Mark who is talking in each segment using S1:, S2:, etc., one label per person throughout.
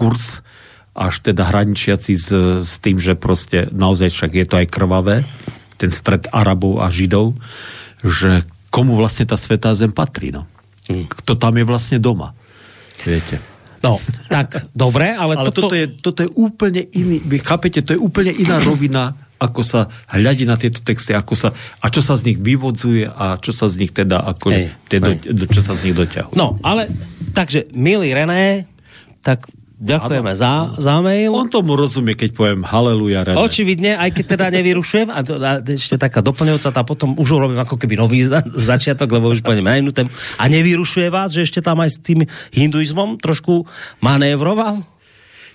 S1: diskurs, až teda hraničiaci s, s tým, že proste naozaj však je to aj krvavé, ten stred Arabov a Židov, že komu vlastne tá svetá zem patrí, no. Hmm. Kto tam je vlastne doma, viete.
S2: No, tak, dobre, ale,
S1: ale toto... toto, je, toto je úplne iný, vy chápete, to je úplne iná rovina, ako sa hľadí na tieto texty, ako sa, a čo sa z nich vyvodzuje a čo sa z nich teda, ako, hej, do, do, čo sa z nich doťahuje.
S2: No, ale, takže, milý René, tak Ďakujeme za, za mail.
S1: On tomu rozumie, keď poviem haleluja. René.
S2: Očividne, aj keď teda nevyrušujem, a, a ešte taká doplňujúca, tá potom už urobím ako keby nový za, začiatok, lebo už pôjdeme na inú tému. A nevyrušuje vás, že ešte tam aj s tým hinduizmom trošku manévroval?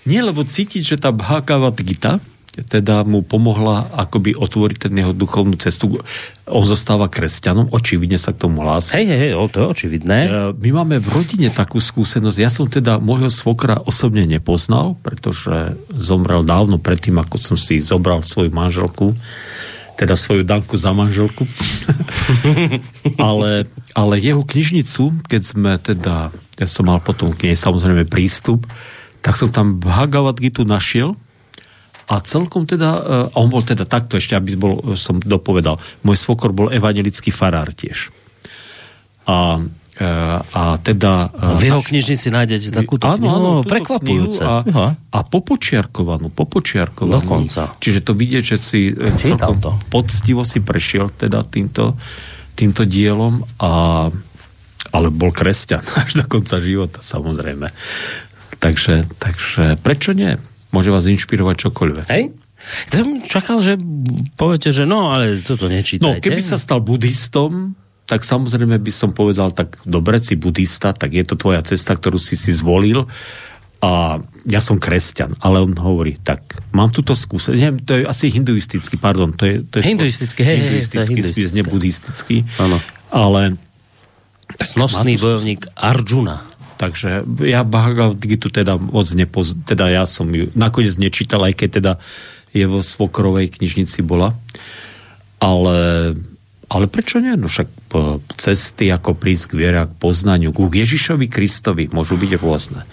S1: Nie, lebo cítiť, že tá Bhagavad Gita, teda mu pomohla akoby otvoriť ten jeho duchovnú cestu. On zostáva kresťanom, očividne sa k tomu hlási.
S2: Hej, hej, hej, to je očividné. E,
S1: my máme v rodine takú skúsenosť. Ja som teda môjho svokra osobne nepoznal, pretože zomrel dávno predtým, ako som si zobral svoju manželku teda svoju danku za manželku. ale, ale jeho knižnicu, keď sme teda, ja som mal potom k nej samozrejme prístup, tak som tam Bhagavad Gitu našiel a celkom teda, uh, on bol teda takto ešte, aby bol, som dopovedal, môj svokor bol evangelický farár tiež. A uh, a teda...
S2: Uh, v jeho knižnici nájdete takúto áno,
S1: knihu, áno, prekvapujúce. A, a popočiarkovanú, popočiarkovanú.
S2: Dokonca.
S1: Čiže to vidieť, že si celkom to. poctivo si prešiel teda týmto, týmto dielom a ale bol kresťan až do konca života, samozrejme. Takže, takže prečo nie? Môže vás inšpirovať čokoľvek.
S2: Hej? Ja som čakal, že poviete, že no, ale toto nečítajte.
S1: No, keby sa stal buddhistom, tak samozrejme by som povedal, tak dobre, si buddhista, tak je to tvoja cesta, ktorú si si zvolil a ja som kresťan, ale on hovorí, tak mám túto skúsenosť, neviem, to je asi hinduistický, pardon, to je, to je
S2: hinduistický, hej, hinduistický,
S1: hej, spíš nebuddhistický,
S2: Áno.
S1: ale
S2: Snosný bojovník Arjuna.
S1: Takže ja Bhagavad Gitu teda moc nepoz... teda ja som ju nakoniec nečítal, aj keď teda je vo svokrovej knižnici bola. Ale, ale prečo nie? No však cesty ako prísť k viere, k poznaniu, k Ježišovi Kristovi môžu byť rôzne.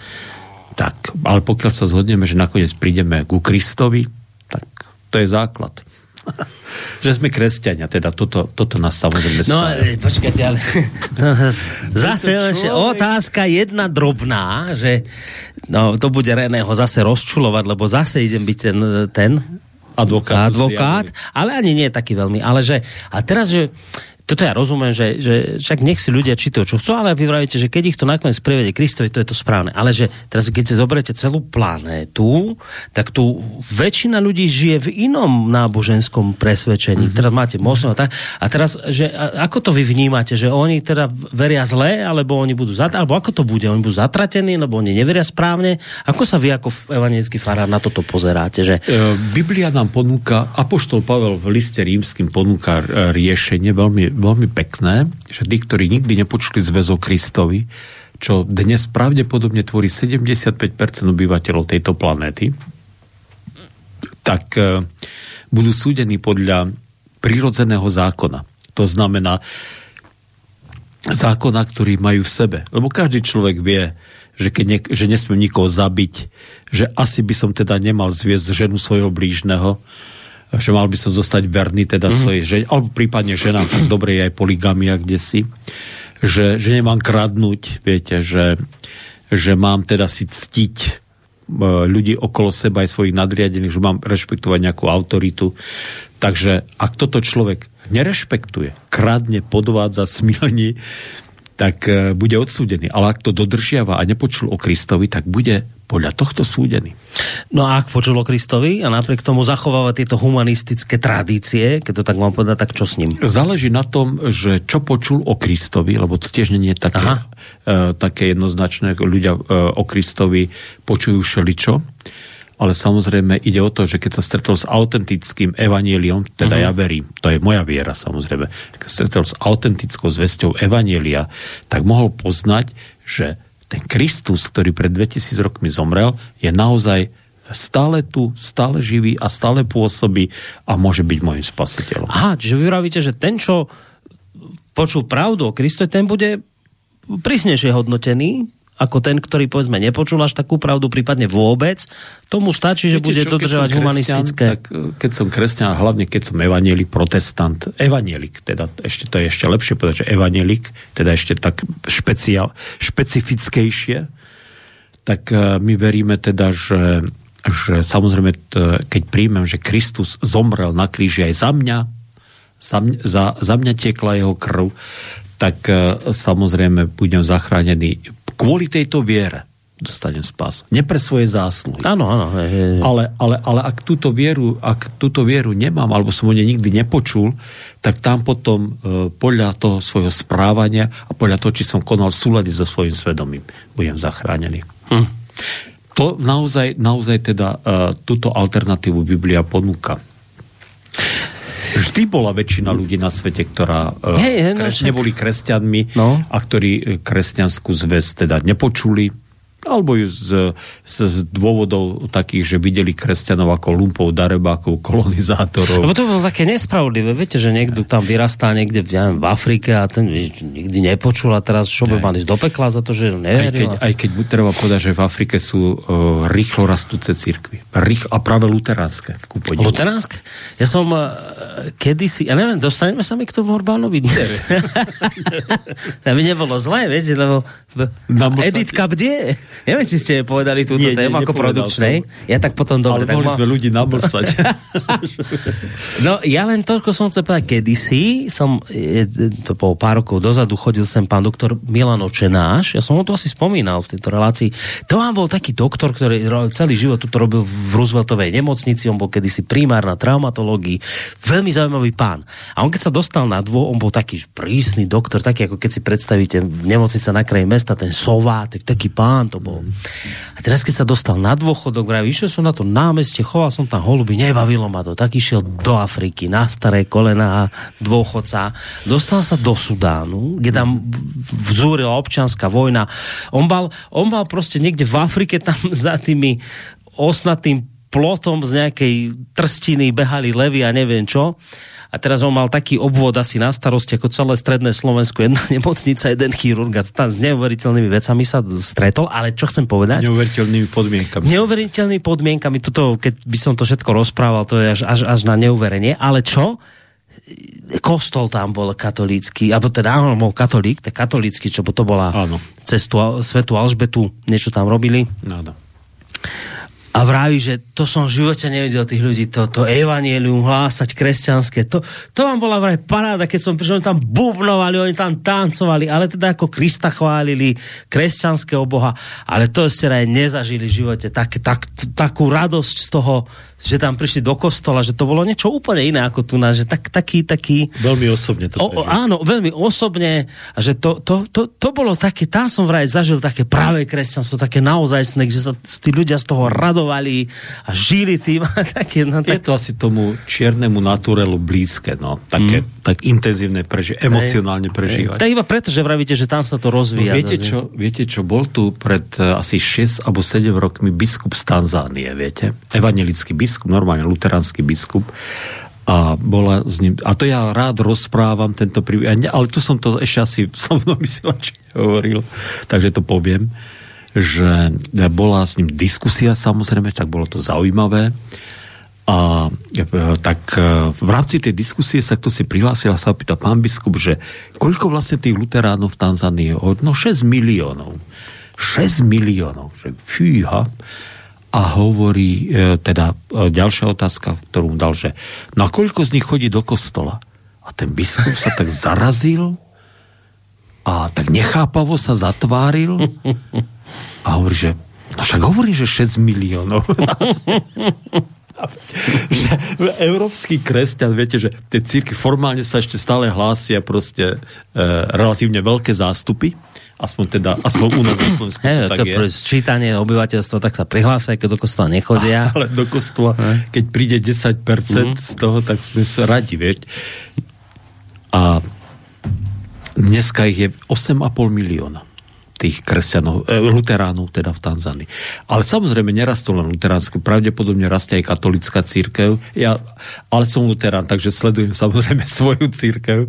S1: Tak, ale pokiaľ sa zhodneme, že nakoniec prídeme ku Kristovi, tak to je základ. Že sme kresťania, teda toto, toto nás samozrejme
S2: No, spája. počkajte, ale no, zase ešte otázka jedna drobná, že no, to bude Reného zase rozčulovať, lebo zase idem byť ten, ten
S1: advokát,
S2: advokát ale ani nie taký veľmi, ale že, a teraz, že toto ja rozumiem, že, že však nech si ľudia čítajú, čo chcú, ale vy vravíte, že keď ich to nakoniec privede Kristovi, to je to správne. Ale že teraz, keď si zoberiete celú planétu, tak tu väčšina ľudí žije v inom náboženskom presvedčení. Mm-hmm. Teraz máte moslim a tak. A teraz, že a, ako to vy vnímate, že oni teda veria zle, alebo oni budú zat, alebo ako to bude? Oni budú zatratení, lebo oni neveria správne? Ako sa vy ako evangelický farár na toto pozeráte? Že...
S1: E, Biblia nám ponúka, Apoštol Pavel v liste rímským ponúka e, riešenie veľmi veľmi pekné, že tí, ktorí nikdy nepočuli zväzok Kristovi, čo dnes pravdepodobne tvorí 75% obyvateľov tejto planéty, tak e, budú súdení podľa prírodzeného zákona. To znamená zákona, ktorý majú v sebe. Lebo každý človek vie, že, keď ne, že nesmiem nikoho zabiť, že asi by som teda nemal zviesť ženu svojho blížneho, že mal by som zostať verný teda mm-hmm. svojej žene, alebo prípadne ženám, však dobre je aj poligamia kde si, že, že nemám kradnúť, viete, že, že mám teda si ctiť e, ľudí okolo seba aj svojich nadriadených, že mám rešpektovať nejakú autoritu. Takže ak toto človek nerešpektuje, kradne, podvádza, smilní, tak e, bude odsúdený. Ale ak to dodržiava a nepočul o Kristovi, tak bude podľa tohto súdený.
S2: No a ak počul o Kristovi a napriek tomu zachováva tieto humanistické tradície, keď to tak mám povedať, tak čo s ním?
S1: Záleží na tom, že čo počul o Kristovi, lebo to tiež nie je také, uh, také jednoznačné. Ľudia uh, o Kristovi počujú všeličo ale samozrejme ide o to, že keď sa stretol s autentickým evanieliom, teda uh-huh. ja verím, to je moja viera samozrejme, keď sa stretol s autentickou zväzťou evanielia, tak mohol poznať, že ten Kristus, ktorý pred 2000 rokmi zomrel, je naozaj stále tu, stále živý a stále pôsobí a môže byť môjim spasiteľom.
S2: Aha, čiže vy vravíte, že ten, čo počul pravdu o Kristovi, ten bude prísnejšie hodnotený ako ten, ktorý povedzme nepočul až takú pravdu, prípadne vôbec, tomu stačí, že Viete, bude čo, dodržovať humanistické.
S1: Tak, e, keď som kresťan, hlavne keď som evanielik, protestant, evanielik, teda ešte to je ešte lepšie povedať, že evanielik, teda ešte tak špeciál, špecifickejšie, tak uh, my veríme teda, že, že samozrejme, keď príjmem, že Kristus zomrel na kríži aj za mňa, za, za, za mňa tiekla jeho krv, tak uh, samozrejme budem zachránený kvôli tejto viere dostanem spás. Nie pre svoje zásluhy.
S2: Áno, áno.
S1: Ale, ale, ale ak, túto vieru, ak túto vieru nemám, alebo som o nej nikdy nepočul, tak tam potom e, podľa toho svojho správania a podľa toho, či som konal v súlade so svojím svedomím, budem zachránený. Hm. To naozaj, naozaj teda e, túto alternatívu Biblia ponúka. Vždy bola väčšina ľudí na svete, ktorá e, hey, hey, no, kres, neboli kresťanmi no. a ktorí e, kresťanskú zväz teda nepočuli, alebo z, z, z dôvodov takých, že videli kresťanov ako lumpov, darebákov, kolonizátorov.
S2: Lebo to bolo také nespravodlivé, viete, že niekto tam vyrastá niekde v, neviem, v Afrike a ten nikdy nepočul a teraz čo by mali do pekla za to, že neveril.
S1: Aj keď, aj keď treba povedať, že v Afrike sú uh, rýchlo rastúce církvy. Rýchlo, a práve luteránske.
S2: Luteránske? Ja som uh, kedysi, ja neviem, dostaneme sa mi k tomu Orbánovi dnes. Aby nebolo zlé, viete, lebo Editka bdie. Neviem, či ste povedali túto nie, tému nie, ako produkčnej. Som. Ja tak potom dobre.
S1: Ale tak mohli ma... sme ľudí nabosať.
S2: no, ja len toľko som chcel povedať. Kedysi som, to po pár rokov dozadu, chodil sem pán doktor Milan Očenáš. Ja som ho to asi spomínal v tejto relácii. To vám bol taký doktor, ktorý celý život tu robil v Rooseveltovej nemocnici. On bol kedysi primár na traumatológii. Veľmi zaujímavý pán. A on keď sa dostal na dvo, on bol taký prísny doktor, taký ako keď si predstavíte v nemocnici na kraji mesta, ten sová, tak, taký pán to bol. A teraz, keď sa dostal na dôchodok, vraj, išiel som na to námestie, choval som tam holuby, nebavilo ma to. Tak išiel do Afriky, na staré kolena dôchodca. Dostal sa do Sudánu, kde tam vzúrila občianská vojna. On mal, on mal proste niekde v Afrike tam za tými osnatým plotom z nejakej trstiny behali levy a neviem čo a teraz on mal taký obvod asi na starosti ako celé stredné Slovensko, jedna nemocnica, jeden chirurg tam s neuveriteľnými vecami sa stretol, ale čo chcem povedať?
S1: Neuveriteľnými podmienkami.
S2: Neuveriteľnými podmienkami, toto, keď by som to všetko rozprával, to je až, až, až na neuverenie, ale čo? kostol tam bol katolícky, alebo teda áno, bol katolík, tak katolícky, čo to bola áno. cestu svetu Alžbetu, niečo tam robili. Áno a vraví, že to som v živote nevidel tých ľudí, to, to evanielium hlásať kresťanské, to, to vám bola vraj paráda, keď som prišiel, oni tam bubnovali, oni tam tancovali, ale teda ako Krista chválili, kresťanského Boha, ale to ste aj nezažili v živote, tak, tak, takú radosť z toho, že tam prišli do kostola, že to bolo niečo úplne iné ako tu, že tak, taký, taký...
S1: Veľmi osobne to
S2: o, Áno, veľmi osobne a že to, to, to, to bolo také, tam som vraj zažil také práve kresťanstvo, také naozajstné, že sa tí ľudia z toho radovali a žili tým. také,
S1: no, tak... Je to asi tomu čiernemu naturelu blízke, no, také, mm. tak intenzívne prežívať, emocionálne prežívať.
S2: Tak iba preto, že vravíte, že tam sa to rozvíja.
S1: No, viete, čo, viete čo, bol tu pred uh, asi 6 alebo 7 rokmi biskup z Tanzánie, viete? Evangelický biskup biskup, normálne luteránsky biskup a bola s ním, a to ja rád rozprávam tento príbeh, ale tu som to ešte asi som mnou vysielači hovoril, takže to poviem, že bola s ním diskusia samozrejme, tak bolo to zaujímavé a e, tak e, v rámci tej diskusie sa kto si prihlásil a sa pýta pán biskup, že koľko vlastne tých luteránov v Tanzánii? No 6 miliónov. 6 miliónov. Že fíha a hovorí, e, teda e, ďalšia otázka, ktorú dal, že na koľko z nich chodí do kostola? A ten biskup sa tak zarazil a tak nechápavo sa zatváril a hovorí, že no však hovorí, že 6 miliónov. že európsky kresťan, viete, že tie círky formálne sa ešte stále hlásia proste e, relatívne veľké zástupy, aspoň teda, aspoň u nás na Slovensku
S2: to tak je. Sčítanie obyvateľstva, tak sa prihlásia, keď do kostola nechodia.
S1: Ale do kostola, keď príde 10% mm. z toho, tak sme sa radi, vieš. A dneska ich je 8,5 milióna tých kresťanov, e, luteránov teda v Tanzánii. Ale samozrejme nerastú len luteránske, pravdepodobne rastie aj katolická církev. Ja, ale som luterán, takže sledujem samozrejme svoju církev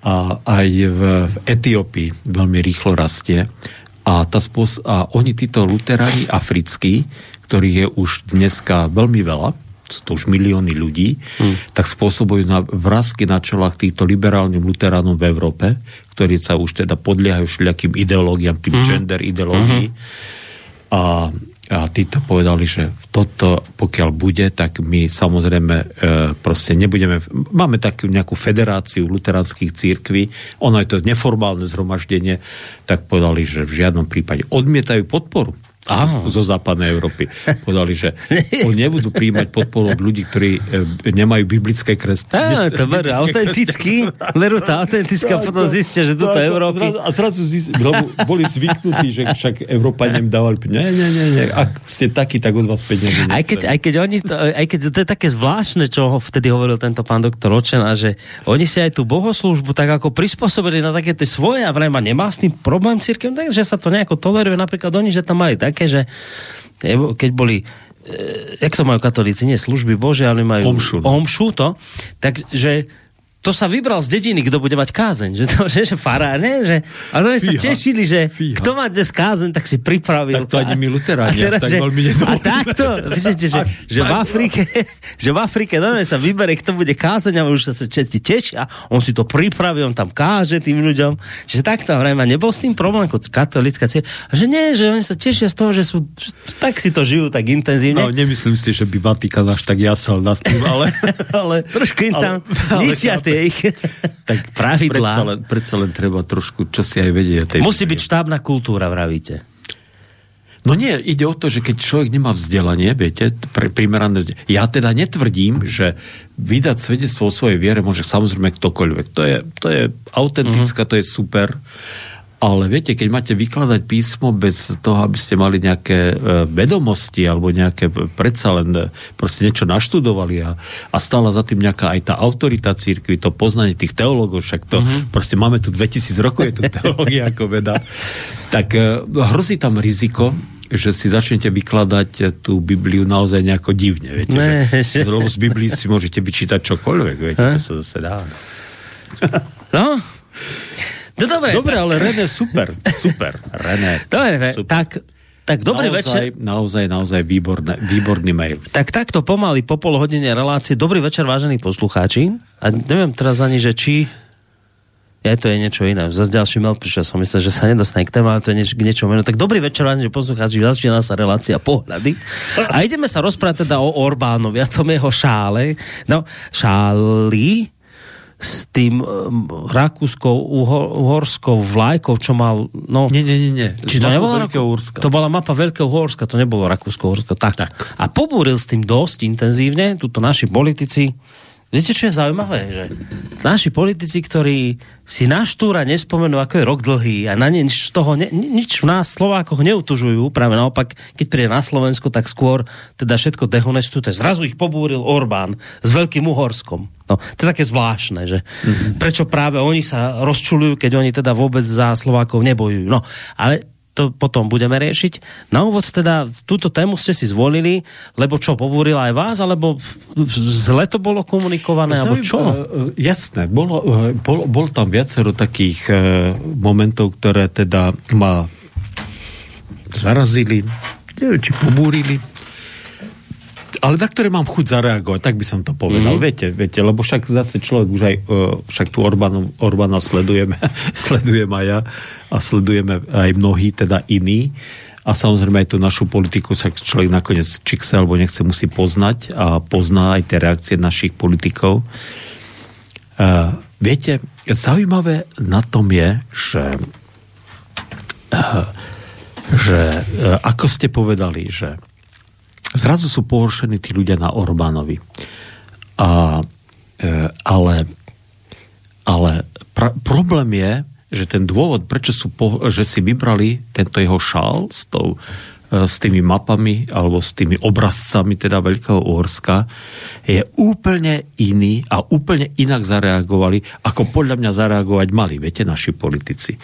S1: a aj v, v Etiópii veľmi rýchlo rastie. A tá spôs- a oni, títo luteráni africkí, ktorých je už dneska veľmi veľa, sú to už milióny ľudí, hmm. tak spôsobujú na vrázky na čelách týchto liberálnym luteránom v Európe, ktorí sa už teda podliehajú všelijakým ideológiám, tým hmm. gender ideológií. Hmm. A, a títo povedali, že toto, pokiaľ bude, tak my samozrejme e, proste nebudeme... Máme takú nejakú federáciu luteránskych církví, ono je to neformálne zhromaždenie, tak povedali, že v žiadnom prípade. Odmietajú podporu Aha. zo západnej Európy. Povedali, že oni nebudú príjmať podporu od ľudí, ktorí e, nemajú biblické kresťanstvo.
S2: To veru, autenticky, veru to autenticky a potom zistia, že tuto Európy...
S1: A zrazu zistia, boli zvyknutí, že však Európania im dávali Nie, nie, nie, nie, ak ste takí, tak od vás peniaze
S2: aj keď, aj keď, oni to, aj keď to je také zvláštne, čo ho vtedy hovoril tento pán doktor Očena, že oni si aj tú bohoslužbu tak ako prispôsobili na také tie svoje a vrajma nemá s tým problém církev, takže sa to nejako toleruje. Napríklad oni, že tam mali tak také, že keď boli e, jak to majú katolíci, nie služby Bože, ale majú
S1: omšu,
S2: no. omšu to, takže to sa vybral z dediny, kto bude mať kázeň. Že to, že, že fará, ne? Že, a to sa tešili, že Fíha. kto má dnes kázeň, tak si pripravil.
S1: Tak to ani my luteráni, tak že, veľmi
S2: A takto, myslíte, že, že, v Afrike, že v Afrike no, sa vybere, kto bude kázeň a už sa všetci tešia. On si to pripraví, on tam káže tým ľuďom. Že takto, vrajme, nebol s tým problém ako katolická cieľ. A že nie, že oni sa tešia z toho, že sú, tak si to žijú tak intenzívne.
S1: No, nemyslím si, že by Vatikán až tak jasal nad tým, ale... ale
S2: Trošku im tam ale, ničia ale, tie ich tak pravidlá.
S1: Predsa len, predsa len treba trošku, čo si aj vedieť. Tej
S2: Musí byť štábna kultúra, vravíte.
S1: No nie, ide o to, že keď človek nemá vzdelanie, viete, pre, primerané Ja teda netvrdím, že vydať svedectvo o svojej viere môže samozrejme ktokoľvek. To je, to je autentická, mm-hmm. to je super. Ale viete, keď máte vykladať písmo bez toho, aby ste mali nejaké e, vedomosti alebo nejaké predsa len e, proste niečo naštudovali a, a stála za tým nejaká aj tá autorita církvy, to poznanie tých teológov, však to uh-huh. proste máme tu 2000 rokov, je tu teológia ako veda, tak e, hrozí tam riziko, že si začnete vykladať tú Bibliu naozaj nejako divne. Viete, ne, že, že... z Biblii si môžete vyčítať čokoľvek, viete, to sa zase dá.
S2: No, No dobre.
S1: Dobre, ale René, super, super. René.
S2: Dobre, super. tak tak dobrý
S1: naozaj,
S2: večer.
S1: Naozaj, naozaj výborné, výborný mail.
S2: Tak takto pomaly po pol hodine relácie. Dobrý večer, vážení poslucháči. A neviem teraz ani, že či... Ja to je niečo iné. Zase ďalší mail prišiel som myslel, že sa nedostane k téma, ale to je nieč, k niečomu inému. Tak dobrý večer, vážení poslucháči. Začína sa relácia pohľady. A ideme sa rozprávať teda o Orbánovi a tom jeho šále. No, šáli, s tým um, rakúskou, uhorskou vlajkou, čo mal... No,
S1: nie, nie, nie. nie.
S2: Či to nebola To bola mapa Veľkého Uhorska, to nebolo Rakúsko-Uhorsko. Tak. tak. A pobúril s tým dosť intenzívne, tuto naši politici, Viete, čo je zaujímavé? Že naši politici, ktorí si na Štúra nespomenú, ako je rok dlhý a na nič z toho, ne, nič v nás Slovákoch neutužujú, práve naopak, keď príde na Slovensko, tak skôr teda všetko dehonestuje. Zrazu ich pobúril Orbán s Veľkým Uhorskom. No, to je také zvláštne, že mm-hmm. prečo práve oni sa rozčulujú, keď oni teda vôbec za Slovákov nebojujú. No, ale to potom budeme riešiť. Na úvod teda túto tému ste si zvolili, lebo čo, povúrila aj vás, alebo zle to bolo komunikované, Zaujímavé, alebo čo? Uh,
S1: jasné, bolo, uh, bol, bol tam viacero takých momentov, ktoré teda ma zarazili, neviem, či pobúrili, ale na ktoré mám chuť zareagovať, tak by som to povedal. Mm-hmm. Viete, viete, lebo však zase človek už aj, uh, však tu Orbánu, Orbána sledujeme, sledujem aj ja a sledujeme aj mnohí, teda iní. A samozrejme aj tú našu politiku sa človek nakoniec, či chce alebo nechce, musí poznať a pozná aj tie reakcie našich politikov. Uh, viete, zaujímavé na tom je, že uh, že uh, ako ste povedali, že zrazu sú pohoršení tí ľudia na Orbánovi. A, e, ale ale pra, problém je, že ten dôvod, prečo sú po, že si vybrali tento jeho šál s, tou, e, s tými mapami alebo s tými obrazcami teda Veľkého Uhorska je úplne iný a úplne inak zareagovali, ako podľa mňa zareagovať mali, viete, naši politici. E,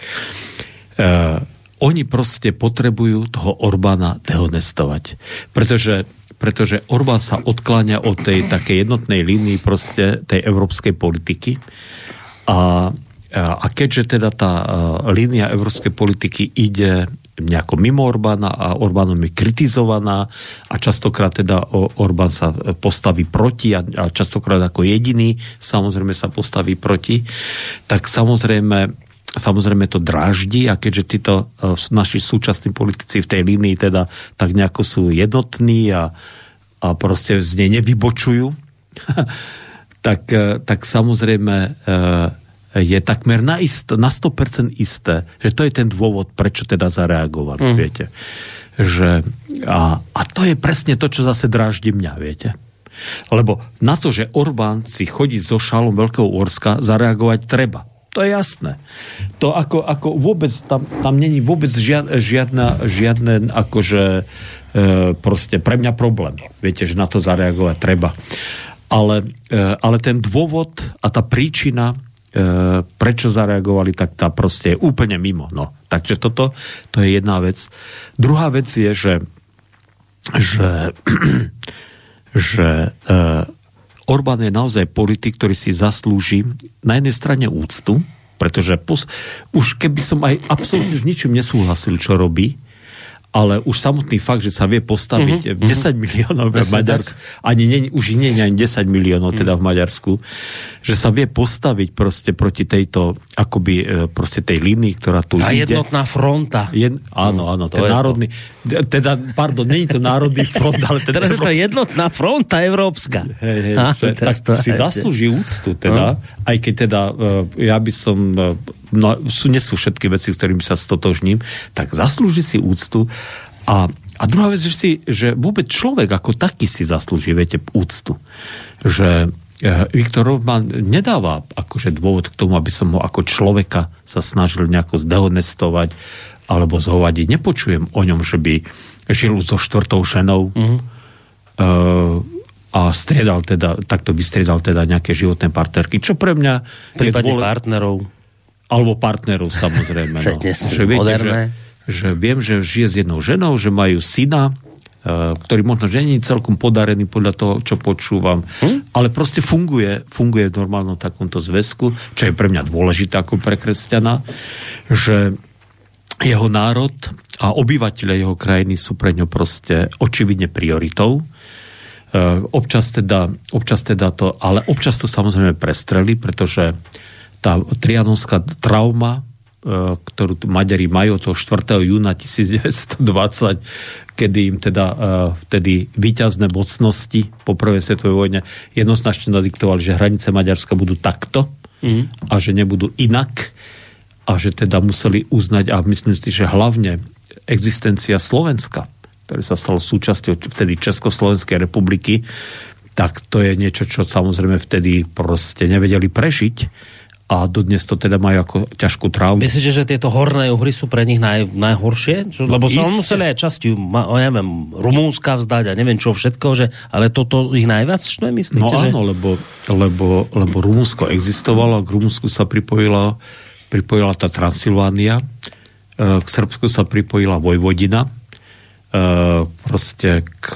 S1: oni proste potrebujú toho Orbána dehonestovať. Pretože, pretože Orbán sa odkláňa od tej takej jednotnej línii proste tej európskej politiky a, a keďže teda tá línia európskej politiky ide nejako mimo Orbána a Orbánom je kritizovaná a častokrát teda Orbán sa postaví proti a častokrát ako jediný samozrejme sa postaví proti, tak samozrejme samozrejme to dráždi a keďže títo e, naši súčasní politici v tej línii teda tak nejako sú jednotní a, a proste z nej nevybočujú, tak, e, tak samozrejme e, je takmer na, ist, na 100% isté, že to je ten dôvod, prečo teda zareagovali, mm. viete. Že, a, a to je presne to, čo zase dráždi mňa, viete. Lebo na to, že Orbán si chodí so šálom Veľkého Orska, zareagovať treba. To je jasné. To ako, ako vôbec, tam, tam není vôbec žiad, žiadna, žiadne akože e, proste pre mňa problém. Viete, že na to zareagovať treba. Ale, e, ale ten dôvod a tá príčina E, prečo zareagovali, tak tá proste je úplne mimo. No. Takže toto to je jedna vec. Druhá vec je, že, že, že uh, Orbán je naozaj politik, ktorý si zaslúži na jednej strane úctu, pretože pos- už keby som aj absolútne s ničím nesúhlasil, čo robí, ale už samotný fakt, že sa vie postaviť mm-hmm. 10 miliónov v Maďarsku, ani nie, už nie ani 10 miliónov teda v Maďarsku, že sa vie postaviť proste proti tejto, akoby e, proste tej línii, ktorá tu
S2: A ide. jednotná fronta.
S1: Jed, áno, áno, to ten národný, to. teda, pardon, je to národný front, ale ten
S2: Teraz je to jednotná fronta európska.
S1: Hej, hej, že, tak to si zaslúži úctu, teda, hm? aj keď teda, e, ja by som e, no, sú, nie sú všetky veci, s ktorými sa stotožním, tak zaslúži si úctu. A, a druhá vec, že, si, že vôbec človek ako taký si zaslúži, viete, úctu. Že eh, Viktor Orbán nedáva akože dôvod k tomu, aby som ho ako človeka sa snažil nejako zdehonestovať alebo zhovadiť. Nepočujem o ňom, že by žil so štvrtou ženou mm-hmm. a striedal teda, takto vystriedal teda nejaké životné partnerky, čo pre mňa
S2: Prípadne dôle... partnerov
S1: alebo partnerov samozrejme. no.
S2: že, viete, že,
S1: že viem, že žije s jednou ženou, že majú syna, uh, ktorý možno že nie je celkom podarený podľa toho, čo počúvam, hm? ale proste funguje, funguje v normálnom takomto zväzku, čo je pre mňa dôležité ako pre kresťana, že jeho národ a obyvateľe jeho krajiny sú pre ňo proste očividne prioritou. Uh, občas teda, občas teda to, ale občas to samozrejme prestreli, pretože tá trianonská trauma, e, ktorú Maďari majú od toho 4. júna 1920, kedy im teda e, vtedy výťazné mocnosti po prvej svetovej vojne jednoznačne nadiktovali, že hranice Maďarska budú takto mm. a že nebudú inak a že teda museli uznať a myslím si, že hlavne existencia Slovenska, ktoré sa stalo súčasťou vtedy Československej republiky, tak to je niečo, čo samozrejme vtedy proste nevedeli prežiť a dodnes to teda majú ako ťažkú traumu.
S2: Myslíte, že tieto horné uhry sú pre nich naj, najhoršie? Čo, lebo sa museli aj časti, neviem, Rumúnska vzdať a neviem čo všetko, že, ale toto ich najviac čo myslíte?
S1: No
S2: že...
S1: áno, lebo, lebo, lebo Rumúnsko existovalo, k Rumúnsku sa pripojila, pripojila tá Transylvánia, e, k Srbsku sa pripojila Vojvodina, proste k,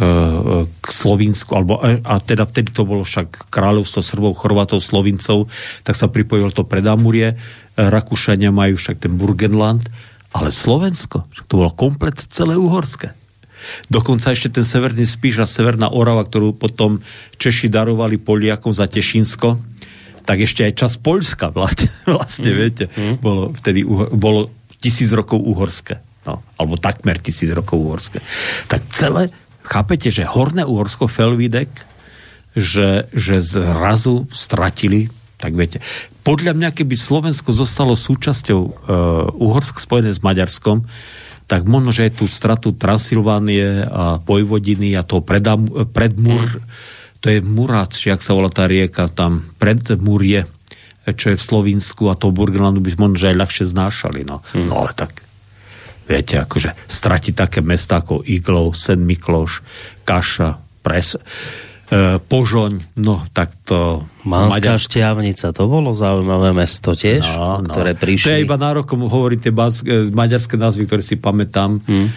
S1: k Slovinsku, alebo, e, a teda vtedy to bolo však kráľovstvo Srbov, Chorvatov, Slovincov, tak sa pripojilo to predamurie, e, Rakúšania majú však ten Burgenland, ale Slovensko, to bolo komplet celé uhorské. Dokonca ešte ten severný spíš a severná Orava, ktorú potom Češi darovali Poliakom za Tešinsko, tak ešte aj čas Poľska vlastne, mm. viete, mm. bolo vtedy bolo tisíc rokov uhorské no, alebo takmer tisíc rokov uhorské. Tak celé, chápete, že Horné Uhorsko, Felvidek, že, že zrazu stratili, tak viete, podľa mňa, keby Slovensko zostalo súčasťou uh, Uhorsk spojené s Maďarskom, tak možno, že aj tú stratu Transylvánie a Vojvodiny a toho predam, predmur, to je Murat, či ak sa volá tá rieka, tam predmurie, čo je v Slovinsku a toho Burgenlandu by možno, že aj ľahšie znášali. No, hmm. no ale tak Viete, akože stratiť také mesta ako Iglov, Sen Mikloš, Kaša, Pres, e, Požoň, no tak to...
S2: Manská Maďarsk... šťavnica, to bolo zaujímavé mesto tiež, no, no. ktoré prišli.
S1: To je iba nárokom hovoriť tie e, maďarské názvy, ktoré si pamätám. Hmm.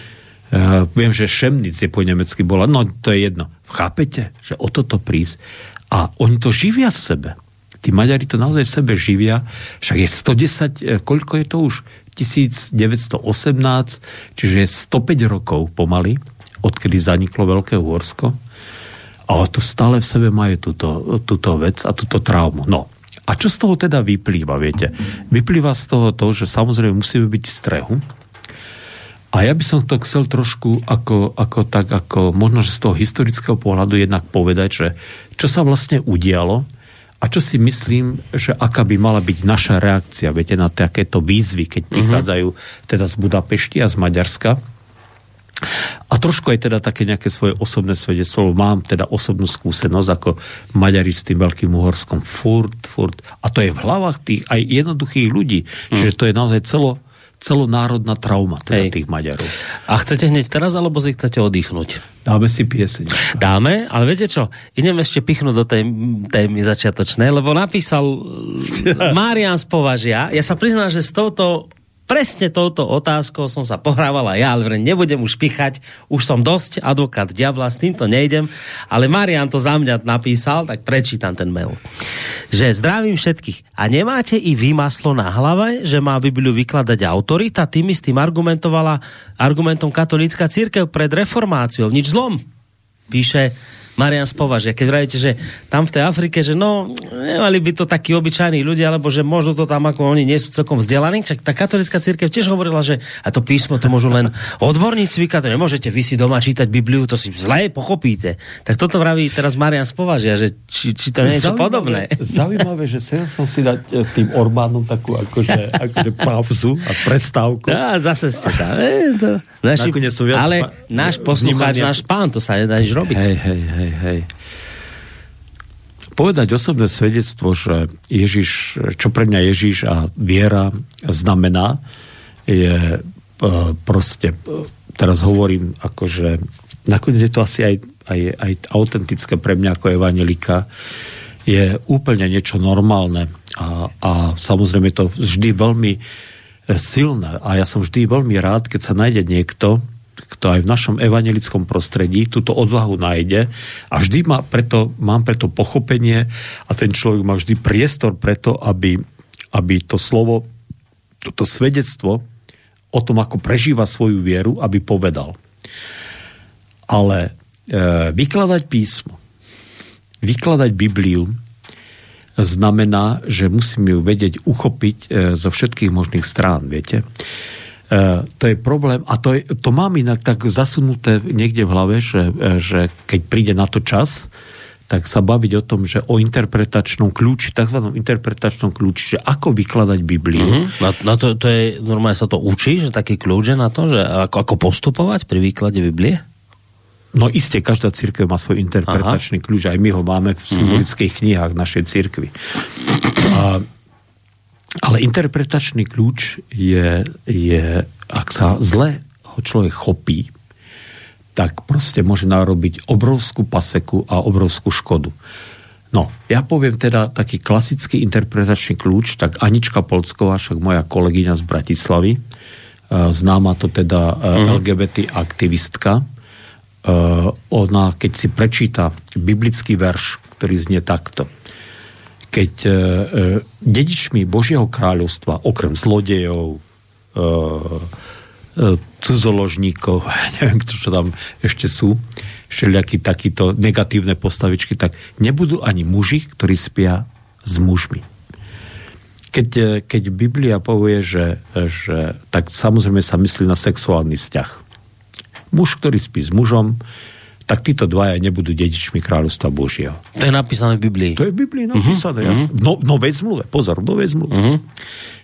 S1: Uh, viem, že Šemnic je po nemecky bola, no to je jedno. Chápete, že o toto prísť. A oni to živia v sebe. Tí Maďari to naozaj v sebe živia. Však je 110, koľko je to už? 1918, čiže 105 rokov pomaly, odkedy zaniklo Veľké Uhorsko. Ale to stále v sebe majú túto, túto vec a túto traumu. No, a čo z toho teda vyplýva, viete? Vyplýva z toho to, že samozrejme musíme byť v strehu. A ja by som to chcel trošku ako, ako tak, ako možno, že z toho historického pohľadu jednak povedať, že čo sa vlastne udialo a čo si myslím, že aká by mala byť naša reakcia, viete, na takéto výzvy, keď mhm. prichádzajú teda z Budapešti a z Maďarska a trošku aj teda také nejaké svoje osobné svedectvo, mám teda osobnú skúsenosť ako Maďari s tým Veľkým Uhorskom furt, furt. A to je v hlavách tých aj jednoduchých ľudí. Mm. Čiže to je naozaj celo, celonárodná trauma teda Hej. tých Maďarov.
S2: A chcete hneď teraz, alebo si chcete oddychnúť?
S1: Dáme si pieseň.
S2: Dáme, ale viete čo? Idem ešte pichnúť do tej témy začiatočnej, lebo napísal Marian z Považia. Ja sa priznám, že s touto presne touto otázkou som sa pohrávala ja, ale nebudem už pichať, už som dosť advokát diabla, s týmto nejdem, ale Marian to za mňa napísal, tak prečítam ten mail. Že zdravím všetkých. A nemáte i vy maslo na hlave, že má Bibliu vykladať autorita? Tým istým argumentovala argumentom katolícka církev pred reformáciou. Nič zlom. Píše Marian Spovaž, keď vravíte, že tam v tej Afrike, že no, nemali by to takí obyčajní ľudia, alebo že možno to tam ako oni nie sú celkom vzdelaní, čak tá katolická církev tiež hovorila, že a to písmo to môžu len odborníci vykladať, to nemôžete vy si doma čítať Bibliu, to si zle pochopíte. Tak toto vraví teraz Marian Spovažia, že či, či to nie je niečo podobné.
S1: Zaujímavé, že chcel som si dať e, tým Orbánom takú akože, akože pauzu a prestávku.
S2: A zase ste tam. E, to, naši, ale náš poslucháč, náš pán, to sa nedá nič robiť.
S1: Hej, hej, hej hej, hej. Povedať osobné svedectvo, že Ježiš, čo pre mňa Ježiš a viera znamená, je e, proste, e, teraz hovorím, akože nakoniec je to asi aj, aj, aj autentické pre mňa ako evangelika, je úplne niečo normálne a, a samozrejme je to vždy veľmi silné a ja som vždy veľmi rád, keď sa nájde niekto, kto aj v našom evangelickom prostredí túto odvahu nájde a vždy má preto, mám preto pochopenie a ten človek má vždy priestor preto, aby, aby to slovo, toto svedectvo o tom, ako prežíva svoju vieru, aby povedal. Ale e, vykladať písmo, vykladať Bibliu znamená, že musím ju vedieť uchopiť e, zo všetkých možných strán, viete. E, to je problém a to, je, to mám inak tak zasunuté niekde v hlave, že, e, že keď príde na to čas, tak sa baviť o tom, že o interpretačnom kľúči, tzv. interpretačnom kľúči, že ako vykladať Bibliu. Mm-hmm.
S2: Na, na to, to je, normálne sa to učí, že taký kľúč na to, že ako, ako postupovať pri výklade Biblie?
S1: No iste, každá církev má svoj interpretačný Aha. kľúč, aj my ho máme v symbolických mm-hmm. knihách našej církvy. A ale interpretačný kľúč je, je, ak sa zle ho človek chopí, tak proste môže narobiť obrovskú paseku a obrovskú škodu. No, ja poviem teda taký klasický interpretačný kľúč, tak Anička Polsková, však moja kolegyňa z Bratislavy, e, známa to teda uh-huh. LGBT aktivistka, e, ona, keď si prečíta biblický verš, ktorý znie takto – keď e, e, dedičmi Božieho kráľovstva, okrem zlodejov, e, e, cudzoložníkov, neviem, čo tam ešte sú, všelijakí takíto negatívne postavičky, tak nebudú ani muži, ktorí spia s mužmi. Keď, e, keď Biblia povie, že, že tak samozrejme sa myslí na sexuálny vzťah. Muž, ktorý spí s mužom, tak títo dvaja nebudú dedičmi kráľovstva Božieho.
S2: To je napísané v Biblii.
S1: To je v Biblii napísané. Uh-huh. V, no, v novej zmluve, pozor, v novej zmluve. Uh-huh.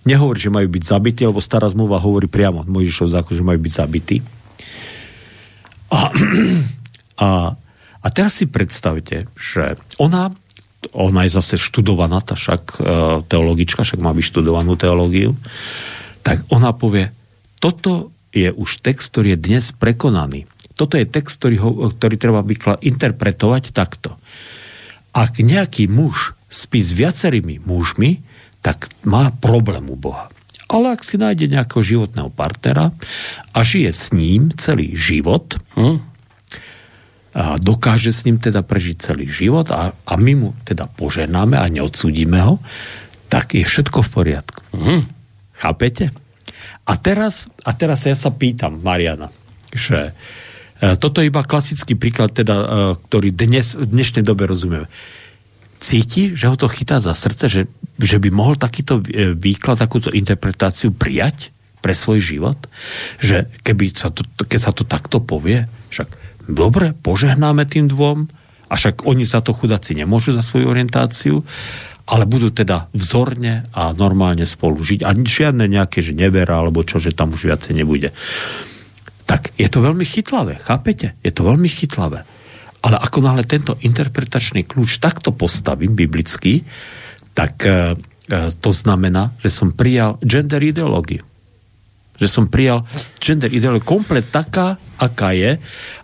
S1: Nehovorí, že majú byť zabití, lebo stará zmluva hovorí priamo, Mojžišov zákon, že majú byť zabití. A, a, a teraz si predstavte, že ona, ona je zase študovaná, tá však e, teologička, však má vyštudovanú teológiu, tak ona povie, toto je už text, ktorý je dnes prekonaný toto je text, ktorý, ho, ktorý treba vykla, interpretovať takto. Ak nejaký muž spí s viacerými mužmi, tak má problém u Boha. Ale ak si nájde nejakého životného partnera a žije s ním celý život, hm, a dokáže s ním teda prežiť celý život a, a my mu teda poženáme a neodsúdime ho, tak je všetko v poriadku. Hm. Chápete? A teraz, a teraz ja sa pýtam, Mariana, že e, toto je iba klasický príklad, teda, e, ktorý dnes, v dnešnej dobe rozumieme. Cíti, že ho to chytá za srdce, že, že by mohol takýto e, výklad, takúto interpretáciu prijať pre svoj život? Že keby sa to, keď sa to takto povie, však dobre, požehnáme tým dvom, a však oni za to chudáci nemôžu za svoju orientáciu, ale budú teda vzorne a normálne spolu žiť a žiadne nejaké, že nevera alebo čo, že tam už viacej nebude. Tak je to veľmi chytlavé, chápete? Je to veľmi chytlavé. Ale ako náhle tento interpretačný kľúč takto postavím biblicky, tak e, e to znamená, že som prijal gender ideológiu že som prijal gender ideológiu komplet taká, aká je.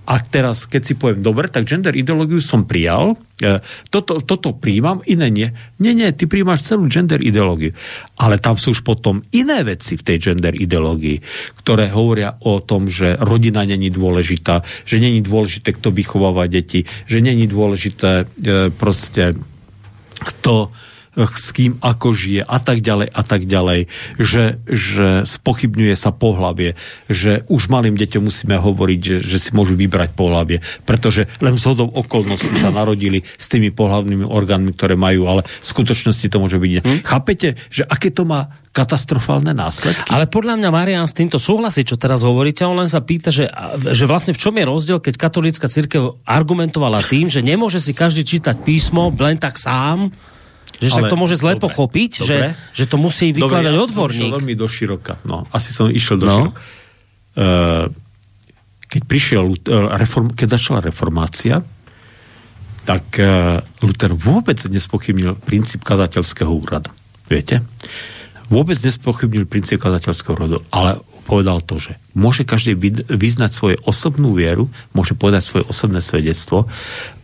S1: A teraz, keď si poviem, dobre, tak gender ideológiu som prijal, e, toto, toto príjmam, iné nie. Nie, nie, ty príjmaš celú gender ideológiu. Ale tam sú už potom iné veci v tej gender ideológii, ktoré hovoria o tom, že rodina není dôležitá, že není dôležité, kto vychováva deti, že není dôležité e, proste kto s kým ako žije a tak ďalej a tak ďalej, že, že spochybňuje sa pohlavie, že už malým deťom musíme hovoriť, že, si môžu vybrať pohlavie, pretože len zhodou okolností sa narodili s tými pohlavnými orgánmi, ktoré majú, ale v skutočnosti to môže byť. Hm? Chápete, že aké to má katastrofálne následky.
S2: Ale podľa mňa Marian s týmto súhlasí, čo teraz hovoríte, on len sa pýta, že, že vlastne v čom je rozdiel, keď katolícka církev argumentovala tým, že nemôže si každý čítať písmo len tak sám, že sa to môže zle dobre, pochopiť, dobre. Že, že to musí vykladať dobre, ja odborník.
S1: Som veľmi do široka. No, asi som išiel do no. široka. Uh, keď prišiel, uh, reform, keď začala reformácia, tak uh, Luther vôbec nespochybnil princíp kazateľského úradu. Viete? Vôbec nespochybnil princíp kazateľského úradu, ale povedal to, že môže každý vyznať svoju osobnú vieru, môže povedať svoje osobné svedectvo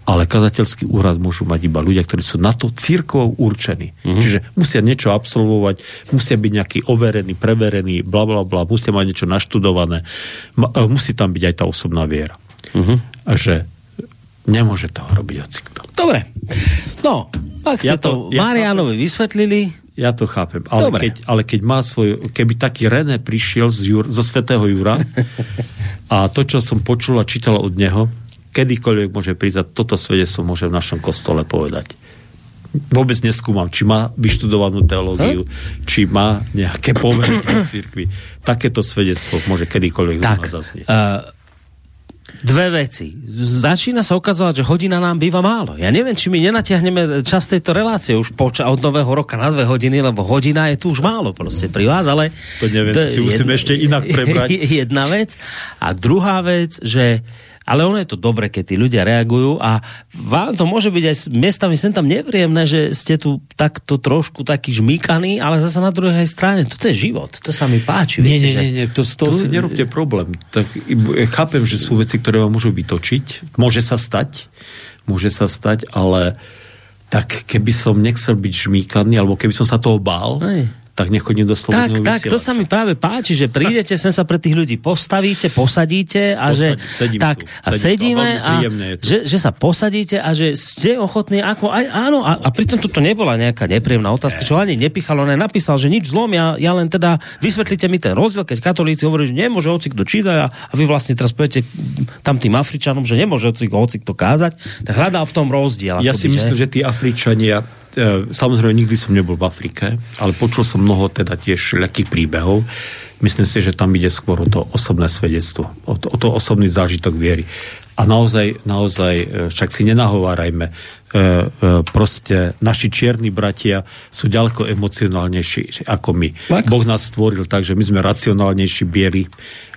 S1: ale kazateľský úrad môžu mať iba ľudia, ktorí sú na to církvou určení. Mm-hmm. Čiže musia niečo absolvovať, musia byť nejaký overený, preverený, bla bla bla, musia mať niečo naštudované, e, musí tam byť aj tá osobná viera. Mm-hmm. A že nemôže toho robiť hocikto.
S2: Dobre. No, ak ja to, to ja Marianovi vysvetlili,
S1: ja to chápem. Ale keď, ale keď má svoj... Keby taký René prišiel z Jur, zo Svetého Jura a to, čo som počul a čítal od neho, kedykoľvek môže prísť a toto svedectvo môže v našom kostole povedať. Vôbec neskúmam, či má vyštudovanú teológiu, huh? či má nejaké pomery v cirkvi. Takéto svedectvo môže kedykoľvek tak, zaznieť. Uh,
S2: dve veci. Začína sa ukazovať, že hodina nám býva málo. Ja neviem, či my nenatiahneme čas tejto relácie už poča od nového roka na dve hodiny, lebo hodina je tu už málo proste pri vás, ale...
S1: To neviem, to si musíme ešte inak prebrať.
S2: Jedna vec. A druhá vec, že ale ono je to dobre, keď tí ľudia reagujú a vám to môže byť aj miestami sem tam nepríjemné, že ste tu takto trošku taký žmýkaní, ale zase na druhej strane, toto je život, to sa mi páči.
S1: Nie, viete, nie, nie, nie, to z toho tu... si nerobte problém. Tak, chápem, že sú veci, ktoré vám môžu vytočiť, môže sa stať, môže sa stať, ale tak keby som nechcel byť žmýkaný, alebo keby som sa toho bál, Hej tak nechodím do
S2: slobodného Tak, tak, to sa mi práve páči, že prídete sem sa pre tých ľudí postavíte, posadíte a Posad, že...
S1: Sedím
S2: tak,
S1: tu,
S2: a sedíme a, že, že sa posadíte a že ste ochotní ako aj áno a, a pritom toto nebola nejaká nepríjemná otázka, čo ani nepichalo, on napísal, že nič zlom, ja, ja len teda vysvetlite mi ten rozdiel, keď katolíci hovorí, že nemôže hoci kto čítať a, a vy vlastne teraz poviete tam tým Afričanom, že nemôže hoci, hoci kto kázať, tak hľadá v tom rozdiel.
S1: Ja si by, myslím, že? že tí Afričania samozrejme nikdy som nebol v Afrike, ale počul som mnoho teda tiež ľakých príbehov. Myslím si, že tam ide skôr o to osobné svedectvo, o to, o to osobný zážitok viery. A naozaj, naozaj, e, však si nenahovárajme, e, proste naši čierni bratia sú ďaleko emocionálnejší ako my. Tak. Boh nás stvoril tak, že my sme racionálnejší, bieli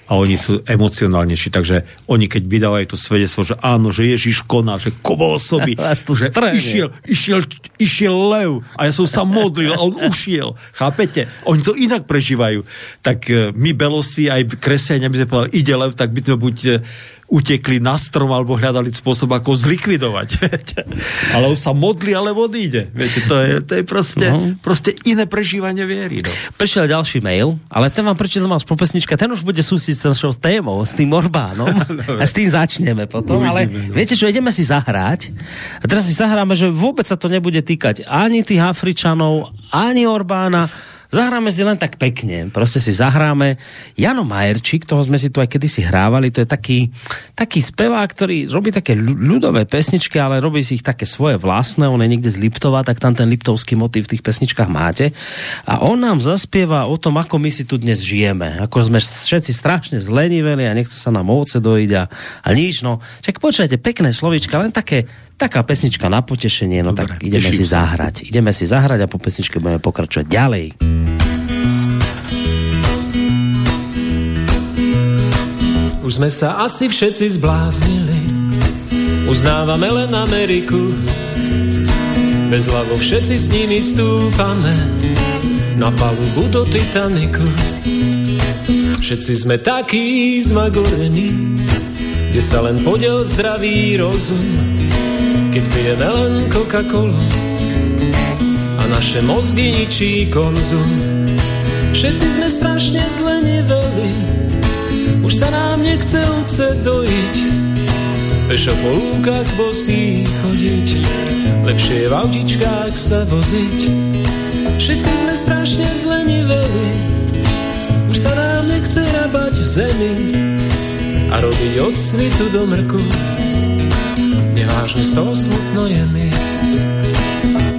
S1: a oni sú emocionálnejší. Takže oni, keď vydávajú to svedectvo, že áno, že Ježiš koná, že kobo osoby, že išiel, išiel, išiel lev a ja som sa modlil a on ušiel. Chápete? Oni to inak prežívajú. Tak e, my belosi, aj kresťania by sme povedali, ide lev, tak by sme buď e, utekli na strom alebo hľadali spôsob, ako zlikvidovať. Viete? Ale on sa modli, ale odíde. Viete, to je, to je proste, uh-huh. proste iné prežívanie viery. No.
S2: Prišiel ďalší mail, ale ten vám prečítam z popesnička, ten už bude súsiť s našou témou, s tým Orbánom. a s tým začneme potom. Uvidíme, ale no. viete čo, ideme si zahrať. A teraz si zahráme, že vôbec sa to nebude týkať ani tých Afričanov, ani Orbána Zahráme si len tak pekne, proste si zahráme. Jano Majerčík, toho sme si tu aj kedysi hrávali, to je taký, taký spevák, ktorý robí také ľudové pesničky, ale robí si ich také svoje vlastné, on je niekde z Liptova, tak tam ten liptovský motív v tých pesničkách máte. A on nám zaspieva o tom, ako my si tu dnes žijeme. Ako sme všetci strašne zleniveli a nechce sa nám ovoce dojiť a, a nič. No. Čak počujete, pekné slovička, len také taká pesnička na potešenie, no Dobre, tak ideme si sa. zahrať. Ideme si zahrať a po pesničke budeme pokračovať ďalej.
S3: Už sme sa asi všetci zbláznili, uznávame len Ameriku. Bez hlavo všetci s nimi stúpame na palubu do Titaniku. Všetci sme takí zmagorení, kde sa len podiel zdravý rozum keď pijeme len Coca-Colu a naše mozgy ničí konzum. Všetci sme strašne zleniveli, už sa nám nechce uce dojiť. Pešo po lúkach bosí chodiť, lepšie je v autičkách sa voziť. Všetci sme strašne zleniveli, už sa nám nechce rabať v zemi a robiť od svitu do mrku vážne z toho smutno je mi.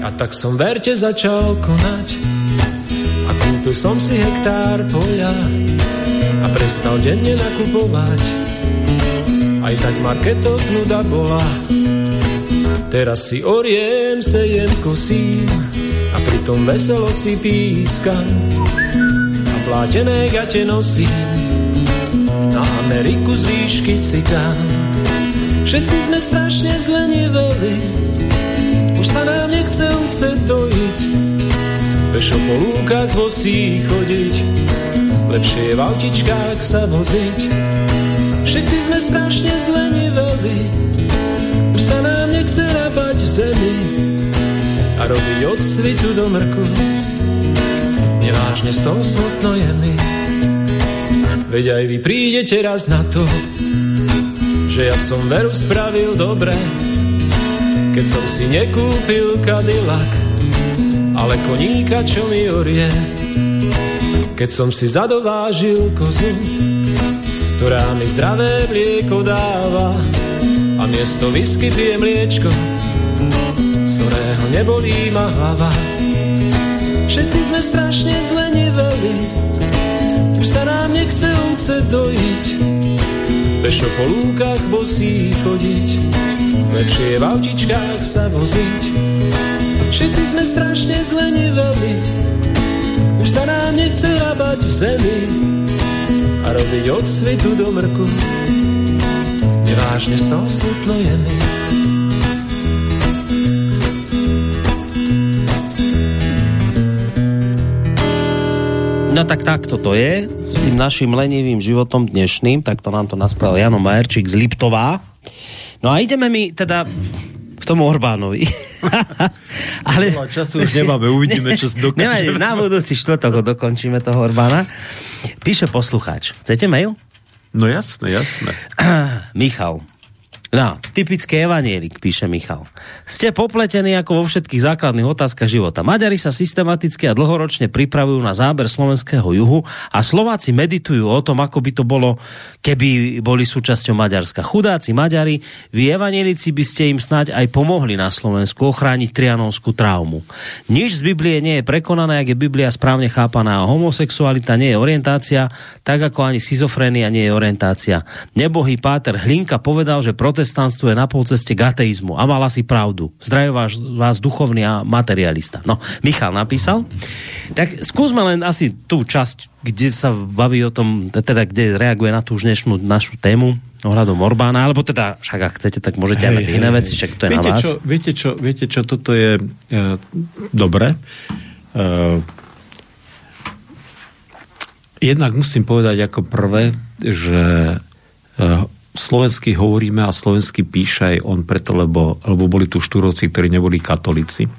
S3: A tak som verte začal konať a kúpil som si hektár poľa a prestal denne nakupovať. Aj tak marketok nuda bola. Teraz si oriem, sejem, kosím a pritom veselo si pískam a plátené gate nosím na Ameriku z výšky cikám. Všetci sme strašne zleniveli, už sa nám nechce uce dojiť. Pešo po lúkach vosí chodiť, lepšie je v autičkách sa voziť. Všetci sme strašne zleniveli, už sa nám nechce rabať v zemi a robiť od svitu do mrku. Nevážne z toho smutno je mi, veď aj vy prídete raz na to, že ja som veru spravil dobre, keď som si nekúpil Cadillac, ale koníka, čo mi orie. Keď som si zadovážil kozu, ktorá mi zdravé mlieko dáva a miesto whisky pije mliečko, z ktorého nebolí ma hlava. Všetci sme strašne zleniveli, už sa nám nechce úce dojiť, Pešo po lúkach bosí chodiť, lepšie v autičkách sa voziť. Všetci sme strašne zleniveli, už sa nám nechce rabať v zemi a robiť od svitu do mrku. Nevážne z toho smutno mi.
S2: No tak takto to je s tým našim lenivým životom dnešným, tak to nám to naspel Jano Majerčík z Liptová. No a ideme mi teda k tomu Orbánovi.
S1: Ale... No, času už nemáme, uvidíme, čo dokážeme.
S2: Na budúci štvrtok dokončíme toho Orbána. Píše poslucháč. Chcete mail?
S1: No jasné, jasné.
S2: Michal, No, typický evanielik, píše Michal. Ste popletení ako vo všetkých základných otázkach života. Maďari sa systematicky a dlhoročne pripravujú na záber slovenského juhu a Slováci meditujú o tom, ako by to bolo, keby boli súčasťou Maďarska. Chudáci Maďari, vy evanielici by ste im snať aj pomohli na Slovensku ochrániť trianonskú traumu. Nič z Biblie nie je prekonané, ak je Biblia správne chápaná. Homosexualita nie je orientácia, tak ako ani schizofrenia nie je orientácia. Nebohý Páter Hlinka povedal, že protestantstvo je na polceste k ateizmu a mal asi pravdu. Zdravím vás, vás duchovný a materialista. No, Michal napísal. Tak skúsme len asi tú časť, kde sa baví o tom, teda kde reaguje na tú dnešnú našu tému ohľadom Orbána, alebo teda, však ak chcete, tak môžete hej, aj na tie iné veci, však to je
S1: viete,
S2: na vás.
S1: Čo, viete, čo, viete čo, toto je e, dobre. E, jednak musím povedať ako prvé, že e, slovensky hovoríme a slovensky píše aj on preto, lebo, lebo boli tu štúrovci, ktorí neboli katolíci.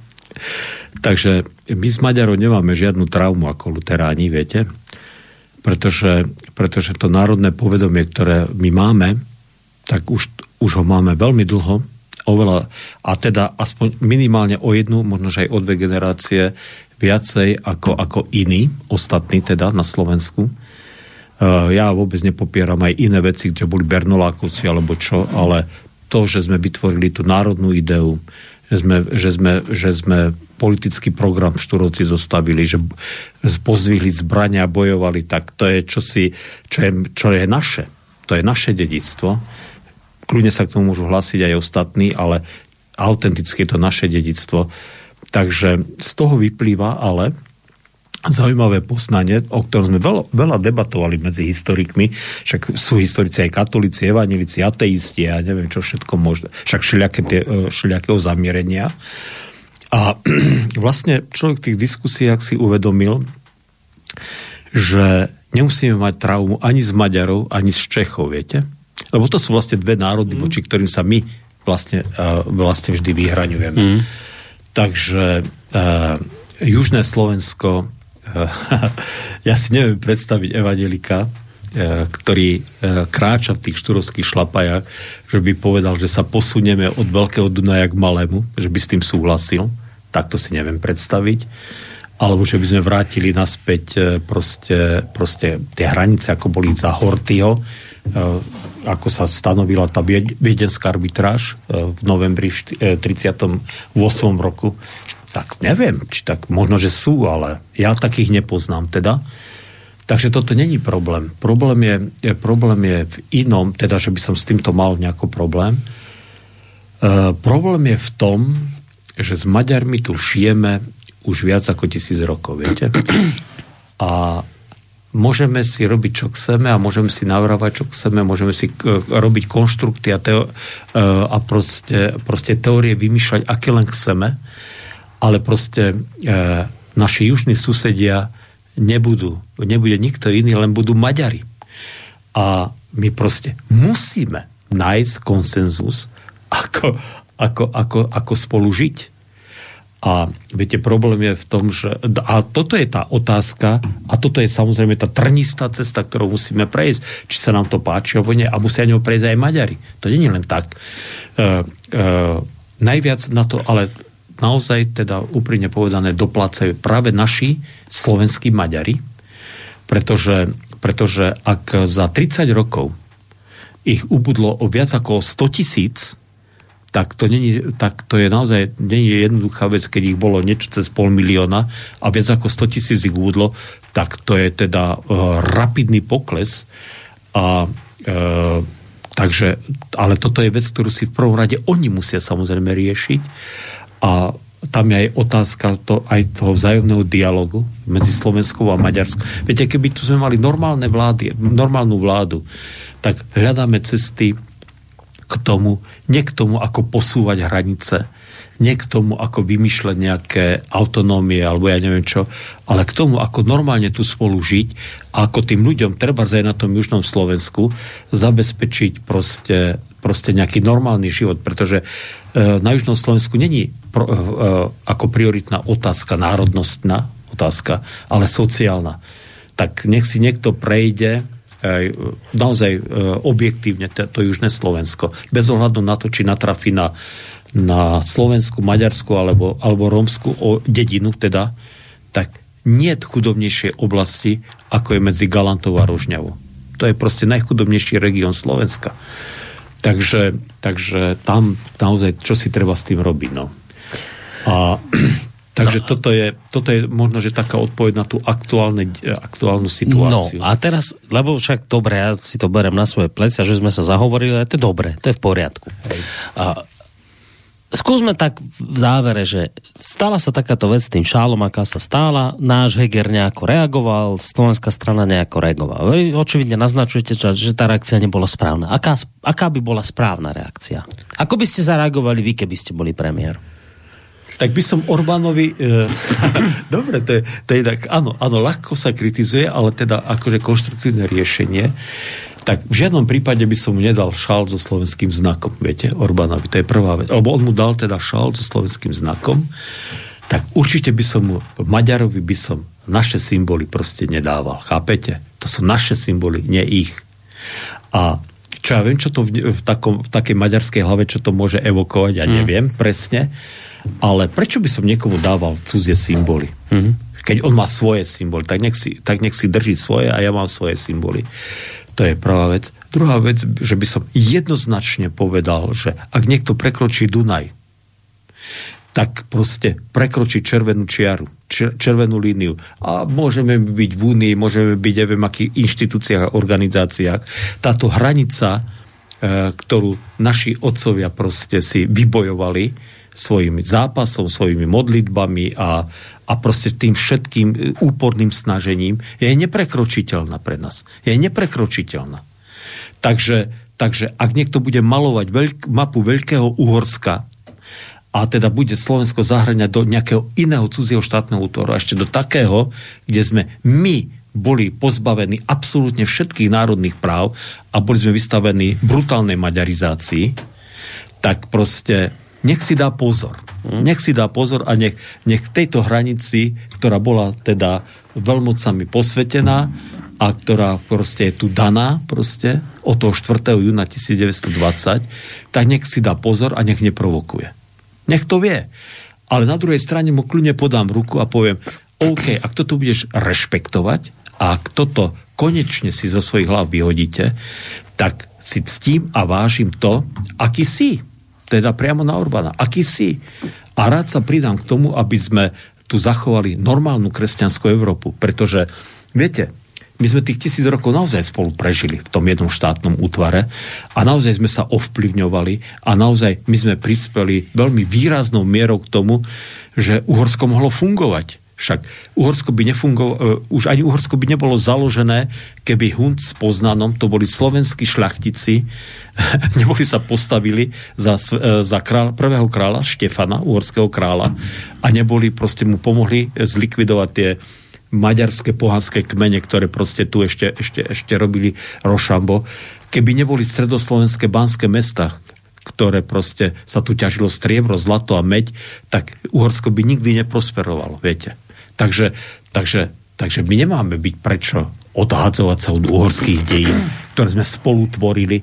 S1: Takže my s Maďarov nemáme žiadnu traumu ako luteráni, viete? Pretože, pretože to národné povedomie, ktoré my máme, tak už, už ho máme veľmi dlho oveľa, a teda aspoň minimálne o jednu, možno aj o dve generácie viacej ako, ako iní, ostatní teda na Slovensku. Uh, ja vôbec nepopieram aj iné veci, kde boli Bernolákovci alebo čo, ale to, že sme vytvorili tú národnú ideu, že sme, že sme, že sme politický program v Štúrovci zostavili, že pozvihli zbrania a bojovali, tak to je čosi, čo je, čo je naše. To je naše dedictvo. Kľudne sa k tomu môžu hlásiť aj ostatní, ale autenticky je to naše dedictvo. Takže z toho vyplýva ale zaujímavé poznanie, o ktorom sme veľa, veľa debatovali medzi historikmi, však sú historici aj katolíci, evanilici, ateisti a ja neviem čo všetko možné, však všelijaké tie, e, všelijakého zamierenia. A vlastne človek v tých diskusiách si uvedomil, že nemusíme mať traumu ani z Maďarov, ani z Čechov, viete? Lebo to sú vlastne dve národy, mm. voči ktorým sa my vlastne, uh, vlastne vždy vyhraňujeme. Mm. Takže uh, Južné Slovensko ja si neviem predstaviť evangelika, e, ktorý e, kráča v tých šturovských šlapajach, že by povedal, že sa posunieme od Veľkého Dunaja k Malému, že by s tým súhlasil. Tak to si neviem predstaviť. Alebo že by sme vrátili naspäť e, proste, proste tie hranice, ako boli za Hortyho, ako sa stanovila tá viedenská arbitráž v novembri 38. roku, tak neviem, či tak možno, že sú, ale ja takých nepoznám teda. Takže toto není problém. Problém je, je, problém je v inom, teda, že by som s týmto mal nejaký problém. E, problém je v tom, že s Maďarmi tu šijeme už viac ako tisíc rokov, viete? A môžeme si robiť, čo chceme a môžeme si navrávať, čo chceme, môžeme si k- robiť konštrukty a, teo- e, a proste, proste teórie vymýšľať, aké len chceme ale proste e, naši južní susedia nebudú, nebude nikto iný, len budú Maďari. A my proste musíme nájsť konsenzus, ako, ako, ako, ako spolu žiť. A viete, problém je v tom, že... A toto je tá otázka, a toto je samozrejme tá trnistá cesta, ktorú musíme prejsť, či sa nám to páči alebo nie, a musia ňou prejsť aj Maďari. To nie je len tak. Uh, uh, najviac na to, ale naozaj teda úprimne povedané doplácajú práve naši slovenskí Maďari, pretože, pretože ak za 30 rokov ich ubudlo o viac ako 100 tisíc, tak to, není, tak to je naozaj není jednoduchá vec, keď ich bolo niečo cez pol milióna a viac ako 100 tisíc ich ubudlo, tak to je teda uh, rapidný pokles. A uh, takže, ale toto je vec, ktorú si v prvom rade oni musia samozrejme riešiť a tam je aj otázka to, aj toho vzájomného dialogu medzi Slovenskou a Maďarskou. Viete, keby tu sme mali normálne vlády, normálnu vládu, tak hľadáme cesty k tomu, nie k tomu, ako posúvať hranice, nie k tomu, ako vymýšľať nejaké autonómie alebo ja neviem čo, ale k tomu, ako normálne tu spolu žiť a ako tým ľuďom, treba aj na tom južnom Slovensku, zabezpečiť proste, proste nejaký normálny život, pretože E, na Južnom Slovensku není pro, e, e, ako prioritná otázka, národnostná otázka, ale sociálna. Tak nech si niekto prejde naozaj objektívne to, to Južné Slovensko. Bez ohľadu na to, či natrafí na, na Slovensku, Maďarsku alebo, alebo Rómsku o dedinu teda, tak nie je chudobnejšie oblasti, ako je medzi Galantou a Rožňavou. To je proste najchudobnejší región Slovenska. Takže, takže tam naozaj, čo si treba s tým robiť. No. A, takže no, toto, je, toto je možno, že taká odpoveď na tú aktuálne, aktuálnu situáciu.
S2: No a teraz, lebo však dobre, ja si to berem na svoje plecia, že sme sa zahovorili, ale to je dobre, to je v poriadku. Hej. A, skúsme tak v závere, že stala sa takáto vec s tým šálom, aká sa stála, náš Heger nejako reagoval, slovenská strana nejako reagovala. Vy očividne naznačujete, že tá reakcia nebola správna. Aká, aká by bola správna reakcia? Ako by ste zareagovali vy, keby ste boli premiér?
S1: Tak by som Orbánovi... E, dobre, to je, to je tak, áno, áno, ľahko sa kritizuje, ale teda akože konštruktívne riešenie tak v žiadnom prípade by som mu nedal šál so slovenským znakom, viete, Orbánovi, to je prvá vec. Alebo on mu dal teda šál so slovenským znakom, tak určite by som mu, Maďarovi by som naše symboly proste nedával, chápete? To sú naše symboly, nie ich. A čo ja viem, čo to v, v, takom, v takej maďarskej hlave, čo to môže evokovať, ja mm. neviem presne, ale prečo by som niekomu dával cudzie symboly? Mm. Keď on má svoje symboly, tak nech, si, tak nech si drží svoje a ja mám svoje symboly. To je prvá vec. Druhá vec, že by som jednoznačne povedal, že ak niekto prekročí Dunaj, tak proste prekročí červenú čiaru, červenú líniu. A môžeme byť v Únii, môžeme byť, neviem, akých inštitúciách a organizáciách. Táto hranica, e, ktorú naši otcovia proste si vybojovali svojimi zápasom, svojimi modlitbami a, a proste tým všetkým úporným snažením, je neprekročiteľná pre nás. Je neprekročiteľná. Takže, takže ak niekto bude malovať veľk, mapu Veľkého Uhorska, a teda bude Slovensko zahrňať do nejakého iného cudzieho štátneho útoru, ešte do takého, kde sme my boli pozbavení absolútne všetkých národných práv a boli sme vystavení brutálnej maďarizácii, tak proste nech si dá pozor. Mhm. Nech si dá pozor a nech, nech tejto hranici, ktorá bola teda veľmocami posvetená a ktorá proste je tu daná proste od toho 4. júna 1920, tak nech si dá pozor a nech neprovokuje. Nech to vie. Ale na druhej strane mu kľudne podám ruku a poviem, OK, ak toto budeš rešpektovať a ak toto konečne si zo svojich hlav vyhodíte, tak si ctím a vážim to, aký si. Teda priamo na Orbána. Aký si. A rád sa pridám k tomu, aby sme tu zachovali normálnu kresťanskú Európu. Pretože, viete, my sme tých tisíc rokov naozaj spolu prežili v tom jednom štátnom útvare a naozaj sme sa ovplyvňovali a naozaj my sme prispeli veľmi výraznou mierou k tomu, že Uhorsko mohlo fungovať. Však Uhorsko by nefungovalo, uh, už ani Uhorsko by nebolo založené, keby Hunt s Poznanom, to boli slovenskí šľachtici, neboli sa postavili za, uh, za král, prvého kráľa Štefana, uhorského kráľa a neboli, proste mu pomohli zlikvidovať tie maďarské pohanské kmene, ktoré proste tu ešte, ešte, ešte robili Rošambo. Keby neboli stredoslovenské banské mesta, ktoré proste sa tu ťažilo striebro, zlato a meď, tak Uhorsko by nikdy neprosperovalo, viete. Takže, takže, takže my nemáme byť prečo odhádzovať sa od uhorských dejín, ktoré sme spolu tvorili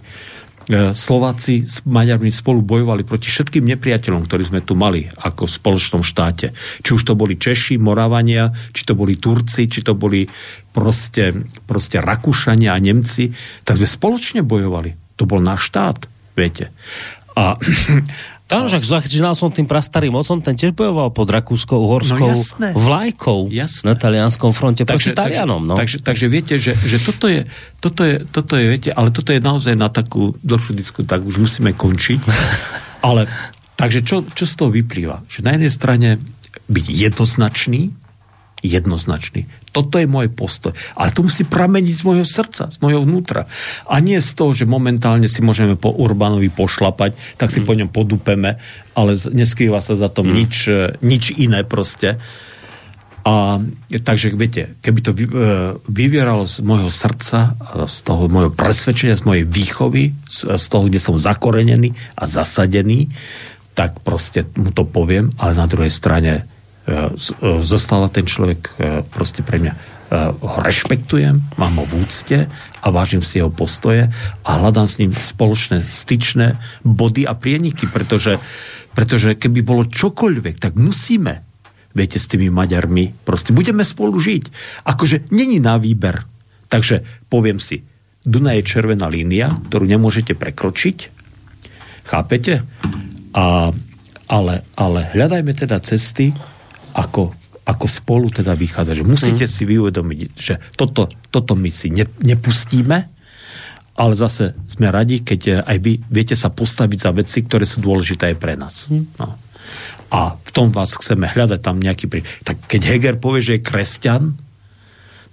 S1: E, Slováci s Maďarmi spolu bojovali proti všetkým nepriateľom, ktorí sme tu mali ako v spoločnom štáte. Či už to boli Češi, Moravania, či to boli Turci, či to boli proste, proste Rakúšania a Nemci, tak sme spoločne bojovali. To bol náš štát, viete. A,
S2: Áno, však začínal som tým prastarým otcom, ten tiež bojoval pod rakúskou, uhorskou no, vlajkou jasné. na talianskom fronte takže, proti Talianom. No.
S1: Takže, takže viete, že, že toto, je, toto, je, toto je, viete, ale toto je naozaj na takú dlhšiu disku, tak už musíme končiť. ale, takže čo, čo z toho vyplýva? Že na jednej strane byť jednoznačný, jednoznačný. Toto je môj postoj. Ale to musí prameniť z môjho srdca, z môjho vnútra. A nie z toho, že momentálne si môžeme po Urbanovi pošlapať, tak si mm. po ňom podupeme, ale neskrýva sa za tom mm. nič, e, nič iné proste. A takže, viete, keby to vy, e, vyvieralo z môjho srdca, z toho môjho presvedčenia, z mojej výchovy, z, z toho, kde som zakorenený a zasadený, tak proste mu to poviem, ale na druhej strane E, e, zostáva ten človek e, proste pre mňa ho rešpektujem, mám ho v úcte a vážim si jeho postoje a hľadám s ním spoločné styčné body a prieniky, pretože, pretože keby bolo čokoľvek, tak musíme viete, s tými Maďarmi, proste budeme spolu žiť. Akože není na výber. Takže poviem si, Duna je červená línia, ktorú nemôžete prekročiť. Chápete? A, ale, ale hľadajme teda cesty, ako, ako spolu teda vychádza. Že musíte hmm. si vyuvedomiť, že toto, toto my si ne, nepustíme, ale zase sme radi, keď aj vy viete sa postaviť za veci, ktoré sú dôležité aj pre nás. Hmm. No. A v tom vás chceme hľadať tam nejaký prí... Tak keď Heger povie, že je kresťan,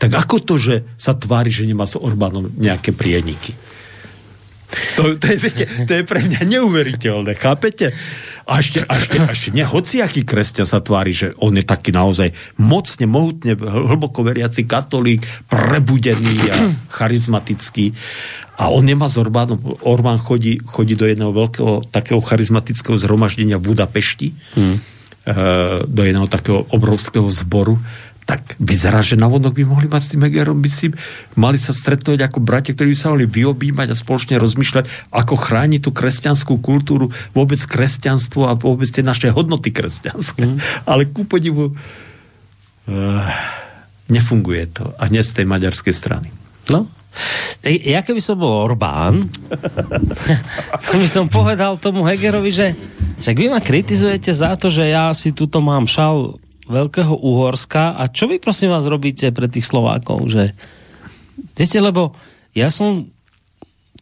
S1: tak ako to, že sa tvári, že nemá s Orbánom nejaké prieniky? To, to, je, viete, to je pre mňa neuveriteľné, chápete? A ešte, a ešte, a ešte ne, hociaký kresťan sa tvári, že on je taký naozaj mocne, mohutne, hlboko veriaci katolík, prebudený a charizmatický. A on nemá s Orbánom. Orbán chodí, chodí do jedného veľkého takého charizmatického zhromaždenia v Budapešti. Hmm. do jedného takého obrovského zboru tak vyzerá, že na vodok by mohli mať s tým Hegerom, by si mali sa stretnúť ako bratia, ktorí by sa mali vyobímať a spoločne rozmýšľať, ako chrániť tú kresťanskú kultúru, vôbec kresťanstvo a vôbec tie naše hodnoty kresťanské. Mm. Ale ku podivu uh, nefunguje to. A dnes z tej maďarskej strany.
S2: No, ja keby som bol Orbán, by som povedal tomu Hegerovi, že však vy ma kritizujete za to, že ja si tuto mám šal Veľkého Uhorska a čo vy prosím vás robíte pre tých Slovákov, že viete, lebo ja som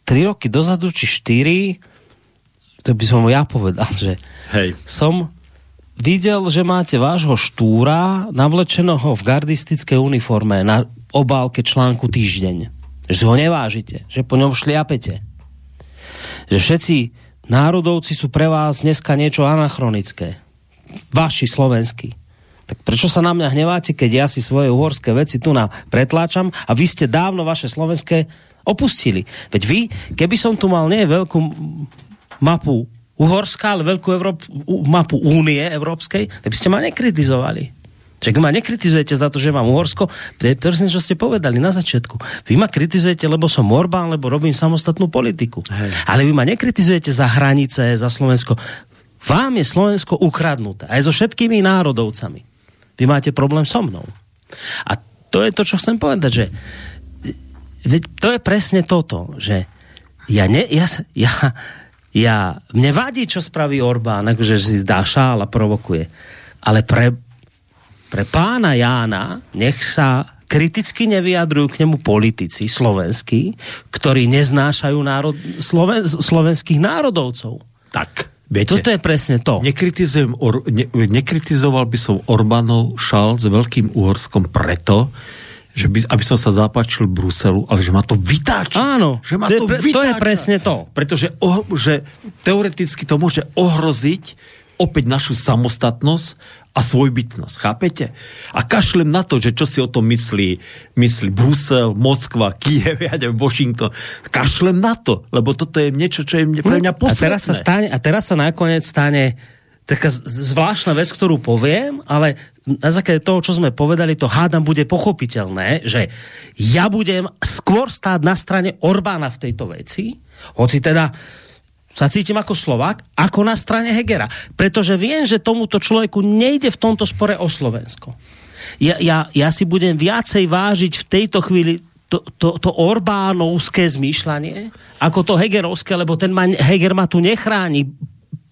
S2: 3 roky dozadu, či 4, to by som ja povedal, že
S1: Hej.
S2: som videl, že máte vášho štúra navlečeného v gardistickej uniforme na obálke článku Týždeň. Že ho nevážite, že po ňom šliapete. Že všetci národovci sú pre vás dneska niečo anachronické. Vaši slovenskí tak prečo sa na mňa hneváte, keď ja si svoje uhorské veci tu na pretláčam a vy ste dávno vaše slovenské opustili. Veď vy, keby som tu mal nie veľkú mapu Uhorska, ale veľkú Európ- mapu Únie Európskej, tak by ste ma nekritizovali. Čiže ma nekritizujete za to, že mám Uhorsko, to je presne, čo ste povedali na začiatku. Vy ma kritizujete, lebo som Orbán, lebo robím samostatnú politiku. Hej. Ale vy ma nekritizujete za hranice, za Slovensko. Vám je Slovensko ukradnuté. Aj so všetkými národovcami. Vy máte problém so mnou. A to je to, čo chcem povedať, že veď to je presne toto, že ja, ne, ja, ja, ja mne vadí, čo spraví Orbán, akože si zdá šál a provokuje. Ale pre, pre pána Jána nech sa kriticky nevyjadrujú k nemu politici slovenskí, ktorí neznášajú národ, sloven, slovenských národovcov.
S1: Tak. Viete,
S2: Toto je presne to.
S1: Nekritizujem or, ne, nekritizoval by som Orbánov šal s Veľkým Uhorskom preto, že by, aby som sa zapáčil Bruselu, ale že ma to vytáča.
S2: Áno,
S1: že ma
S2: to,
S1: to,
S2: je,
S1: vytáča.
S2: to je presne to.
S1: Pretože oh, že teoreticky to môže ohroziť opäť našu samostatnosť a svojbytnosť. Chápete? A kašlem na to, že čo si o tom myslí, myslí Brusel, Moskva, Kiev, ja neviem, Washington. Kašlem na to, lebo toto je niečo, čo je pre mňa posledné.
S2: A teraz sa, stane, a teraz sa nakoniec stane taká zvláštna vec, ktorú poviem, ale na základe toho, čo sme povedali, to hádam bude pochopiteľné, že ja budem skôr stáť na strane Orbána v tejto veci, hoci teda sa cítim ako Slovak, ako na strane Hegera. Pretože viem, že tomuto človeku nejde v tomto spore o Slovensko. Ja, ja, ja si budem viacej vážiť v tejto chvíli to, to, to Orbánovské zmýšľanie, ako to Hegerovské, lebo ten ma, Heger ma tu nechráni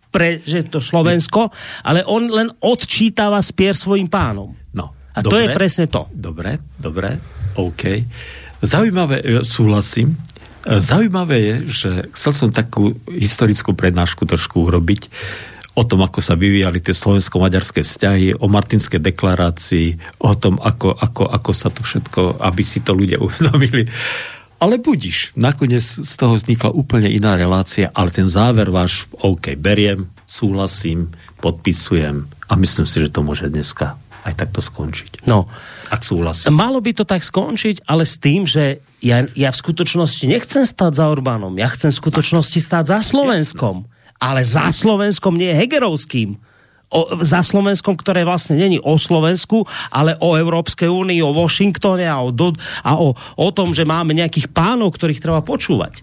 S2: pre že to Slovensko, ale on len odčítava spier svojim pánom.
S1: No,
S2: A dobre, to je presne to.
S1: Dobre, dobre, OK. Zaujímavé, e, súhlasím, Zaujímavé je, že chcel som takú historickú prednášku trošku urobiť o tom, ako sa vyvíjali tie slovensko-maďarské vzťahy, o Martinskej deklarácii, o tom, ako, ako, ako sa to všetko, aby si to ľudia uvedomili. Ale budiš, nakoniec z toho vznikla úplne iná relácia, ale ten záver váš, OK, beriem, súhlasím, podpisujem a myslím si, že to môže dneska aj takto skončiť.
S2: No,
S1: ak súhlasím.
S2: Malo by to tak skončiť, ale s tým, že ja, ja v skutočnosti nechcem stať za Orbánom, ja chcem v skutočnosti stáť za Slovenskom. Jasne. Ale za Slovenskom nie Hegerovským. O, za Slovenskom, ktoré vlastne není o Slovensku, ale o Európskej únii, o Washingtone a, o, a o, o tom, že máme nejakých pánov, ktorých treba počúvať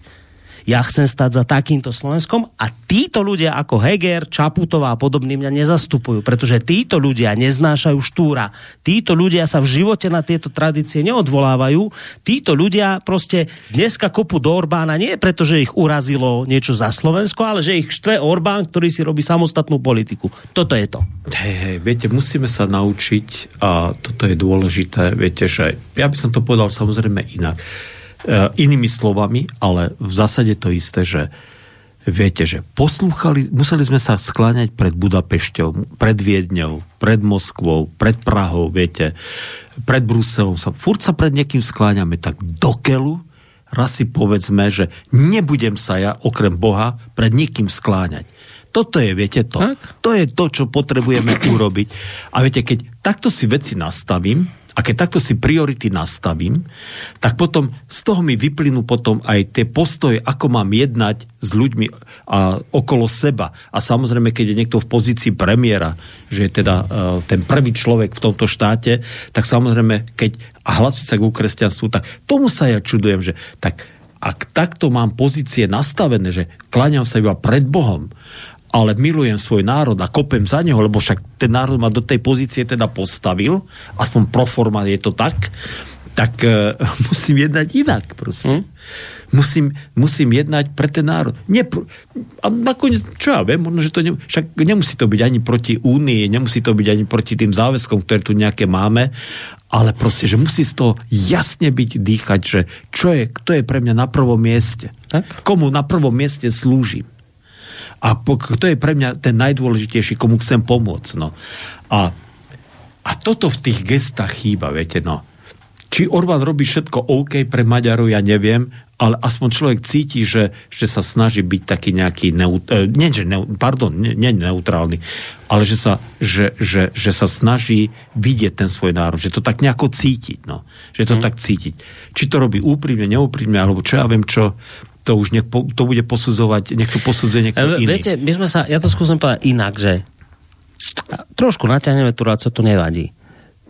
S2: ja chcem stať za takýmto Slovenskom a títo ľudia ako Heger, Čaputová a podobní mňa nezastupujú, pretože títo ľudia neznášajú štúra. Títo ľudia sa v živote na tieto tradície neodvolávajú. Títo ľudia proste dneska kopu do Orbána nie preto, že ich urazilo niečo za Slovensko, ale že ich štve Orbán, ktorý si robí samostatnú politiku. Toto je to.
S1: Hej, hej, viete, musíme sa naučiť a toto je dôležité, viete, že ja by som to povedal samozrejme inak inými slovami, ale v zásade to isté, že viete, že poslúchali, museli sme sa skláňať pred Budapešťou, pred Viedňou, pred Moskvou, pred Prahou, viete, pred Bruselom. Sa, furt sa pred niekým skláňame, tak do keľu raz si povedzme, že nebudem sa ja, okrem Boha, pred nikým skláňať. Toto je, viete, to. Tak? To je to, čo potrebujeme urobiť. A viete, keď takto si veci nastavím, A keď takto si priority nastavím, tak potom z toho mi vyplynú potom aj tie postoje, ako mám jednať s ľuďmi a, okolo seba. A samozrejme, keď je niekto v pozícii premiéra, že je teda uh, ten prvý človek v tomto štáte, tak samozrejme, keď a hlasí sa ku kresťanstvu, tak tomu sa ja čudujem, že tak ak takto mám pozície nastavené, že kláňam sa iba pred Bohom ale milujem svoj národ a kopem za neho, lebo však ten národ ma do tej pozície teda postavil, aspoň pro forma je to tak, tak uh, musím jednať inak proste. Mm. Musím, musím jednať pre ten národ. Nie, a nakoniec, čo ja viem, možno, že to ne, však nemusí to byť ani proti únii, nemusí to byť ani proti tým záväzkom, ktoré tu nejaké máme, ale proste, že musí z toho jasne byť dýchať, že čo je, kto je pre mňa na prvom mieste. Tak? Komu na prvom mieste slúžim a kto je pre mňa ten najdôležitejší, komu chcem pomôcť. No. A, a toto v tých gestách chýba, viete, no. Či Orbán robí všetko OK pre Maďarov, ja neviem, ale aspoň človek cíti, že, že sa snaží byť taký nejaký, neut, eh, nie, že ne, pardon, nie, nie neutrálny, ale že sa, že, že, že sa snaží vidieť ten svoj národ, že to tak nejako cítiť, no. Že to hmm. tak cítiť. Či to robí úprimne, neúprimne, alebo čo ja viem čo, to už nech to bude posudzovať, nech to posudzuje niekto iný.
S2: Viete, my sme sa, ja to skúsim povedať inak, že trošku naťahneme tu, co to nevadí.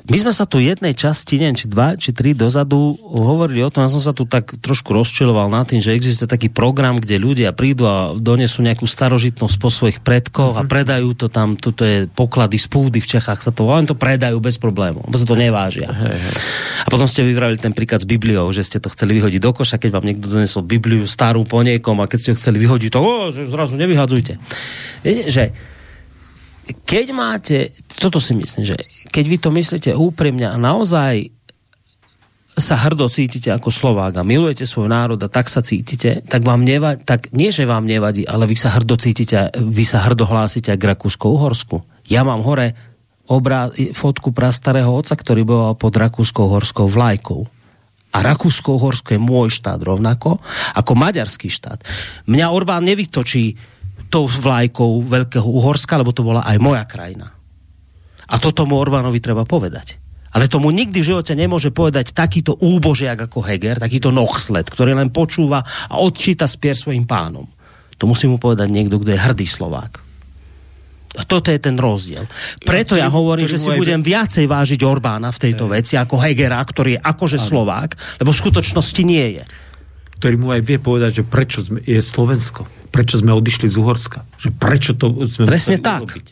S2: My sme sa tu jednej časti, neviem, či dva, či tri dozadu hovorili o tom, ja som sa tu tak trošku rozčiloval na tým, že existuje taký program, kde ľudia prídu a donesú nejakú starožitnosť po svojich predkoch a mhm. predajú to tam, toto je poklady z púdy v Čechách sa to, oni to predajú bez problémov, lebo sa to nevážia. A potom ste vyvrali ten príklad s Bibliou, že ste to chceli vyhodiť do koša, keď vám niekto donesol Bibliu starú po niekom a keď ste ho chceli vyhodiť, to o, zrazu nevyhadzujte. Viete, že keď máte, toto si myslím, že keď vy to myslíte úprimne a naozaj sa hrdo cítite ako Slovák a milujete svoj národ a tak sa cítite, tak vám nevadí, tak nie, že vám nevadí, ale vy sa hrdo cítite, vy sa hrdo hlásite k Rakúsko-Uhorsku. Ja mám hore obrá, fotku prastarého oca, ktorý bol pod Rakúsko-Uhorskou vlajkou. A Rakúsko-Uhorsko je môj štát rovnako ako maďarský štát. Mňa Orbán nevytočí tou vlajkou Veľkého Uhorska, lebo to bola aj moja krajina. A to tomu Orbánovi treba povedať. Ale tomu nikdy v živote nemôže povedať takýto úbožiak ako Heger, takýto nohsled, ktorý len počúva a odčíta spier svojim pánom. To musí mu povedať niekto, kto je hrdý Slovák. A toto je ten rozdiel. Preto ja hovorím, že si budem viacej vážiť Orbána v tejto veci ako Hegera, ktorý je akože Slovák, lebo v skutočnosti nie je.
S1: Ktorý mu aj vie povedať, že prečo je Slovensko prečo sme odišli z Uhorska. Že prečo to sme
S2: Presne tak. Urobiť.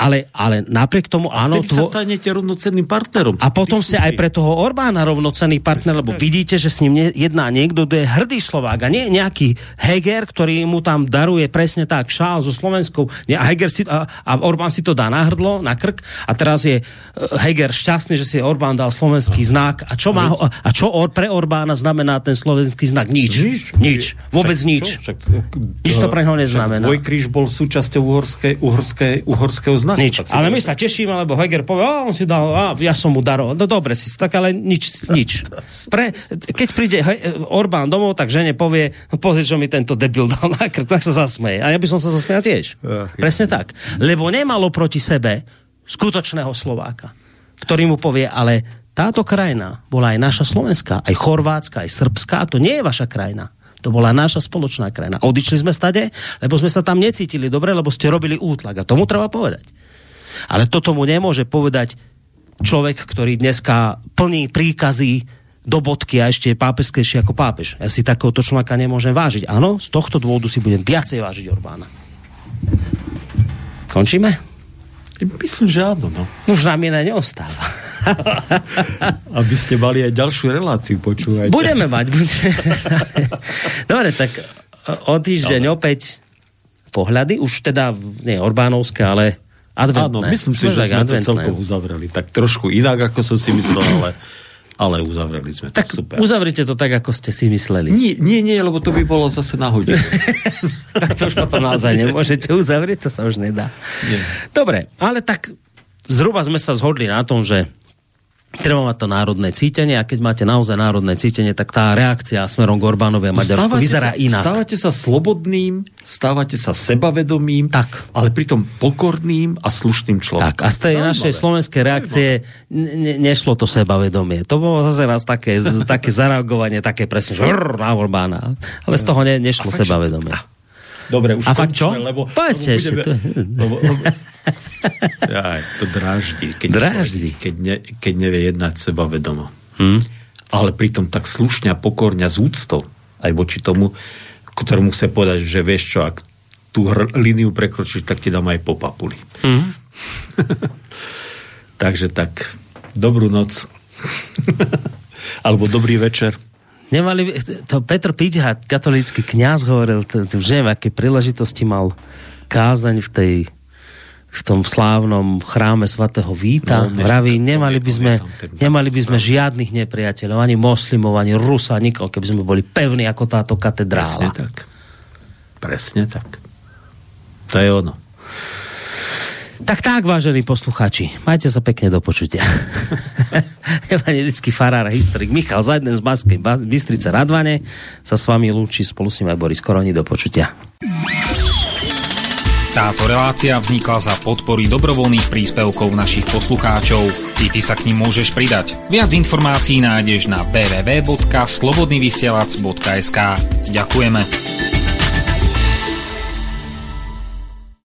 S2: Ale, ale napriek tomu,
S1: a áno... Tvo... sa stanete rovnocenným partnerom.
S2: A potom ste aj pre toho Orbána rovnocenný partner, lebo vidíte, že s ním jedná niekto, kto je hrdý Slovák a nie nejaký Heger, ktorý mu tam daruje presne tak šál so Slovenskou. A, Heger si, a, a Orbán si to dá na hrdlo, na krk a teraz je e, Heger šťastný, že si Orbán dal slovenský znak. A čo, má, a čo pre Orbána znamená ten slovenský znak? Nič. Nič. nič. Vôbec však, nič. Čo? Však, nič to pre neho neznamená.
S1: Tvoj kríž bol súčasťou uhorskej, uhorskej, uhorského znaku
S2: znak. Nič. Ale my sa tešíme, lebo Heger povie, a on si dal, a ja som mu daroval. No dobre si, tak ale nič, nič. Pre, keď príde Orbán domov, tak žene povie, no pozri, čo mi tento debil dal na krk, tak sa zasmeje. A ja by som sa zasmejal tiež. Ach, Presne ja. tak. Lebo nemalo proti sebe skutočného Slováka, ktorý mu povie, ale táto krajina bola aj naša Slovenská, aj Chorvátska, aj Srbská, to nie je vaša krajina. To bola naša spoločná krajina. Odišli sme stade, lebo sme sa tam necítili dobre, lebo ste robili útlak. A tomu treba povedať. Ale toto mu nemôže povedať človek, ktorý dneska plní príkazy do bodky a ešte je pápežskejší ako pápež. Ja si takéhoto človeka nemôžem vážiť. Áno, z tohto dôvodu si budem viacej vážiť Orbána. Končíme?
S1: Myslím, že áno. No.
S2: no už nám iné neostáva.
S1: Aby ste mali aj ďalšiu reláciu, počúvajte.
S2: Budeme mať. Budeme. Dobre, tak o týždeň Dobre. opäť pohľady, už teda nie Orbánovské, ale adventné.
S1: Áno, myslím si, že sme adventné. to celkom uzavreli. Tak trošku inak, ako som si myslel, ale ale uzavreli sme to.
S2: Tak super. uzavrite to tak, ako ste si mysleli.
S1: Nie, nie, nie lebo to by bolo zase na hodinu.
S2: tak to už potom naozaj nemôžete uzavrieť, to sa už nedá. Nie. Dobre, ale tak zhruba sme sa zhodli na tom, že treba mať to národné cítenie a keď máte naozaj národné cítenie, tak tá reakcia smerom k Orbánovi a Maďarsku
S1: Stávate
S2: vyzerá
S1: sa,
S2: inak.
S1: Stávate sa slobodným, stávate sa sebavedomým,
S2: Tak.
S1: ale pritom pokorným a slušným človekom.
S2: Tak, a z tej
S1: Zaujímavé.
S2: našej slovenskej reakcie ne, nešlo to sebavedomie. To bolo zase raz také, z, také zareagovanie, také presne, že na Orbána. Ale z toho ne, nešlo
S1: A fakt,
S2: sebavedomie.
S1: Dobre, už
S2: A fakt čo?
S1: Lebo,
S2: Povedzte
S1: lebo
S2: ešte,
S1: budeme-
S2: to-
S1: Lebo, lebo, Aj, to dráždi. Keď
S2: Dráždi.
S1: človek- Keď, ne, keď nevie jednať sebavedomo.
S2: Hm?
S1: Ale pritom tak slušne a pokorne a z úctou aj voči tomu, ktorému chce povedať, že vieš čo, ak tú hr- líniu prekročíš, tak ti dám aj po papuli.
S2: Hm?
S1: Takže tak, dobrú noc. Alebo dobrý večer.
S2: Nemali, to Petr Píťha, katolícky kňaz, hovoril, to, to už neviem, aké príležitosti mal kázaň v tej v tom slávnom chráme svatého Víta.
S1: No,
S2: Vraví, nemali by sme, nemali by sme žiadnych nepriateľov, ani moslimov, ani Rusa, nikoho, keby sme boli pevní ako táto
S1: Presne
S2: katedrála.
S1: tak. Presne tak. To je ono.
S2: Tak tak, vážení posluchači, majte sa pekne do počutia. Evangelický farár a historik Michal Zajden z Banskej Ba- Bystrice Radvane sa s vami lúči, spolu s ním aj Boris Koroni, do počutia.
S4: Táto relácia vznikla za podpory dobrovoľných príspevkov našich poslucháčov. I ty sa k ním môžeš pridať. Viac informácií nájdeš na www.slobodnyvysielac.sk Ďakujeme.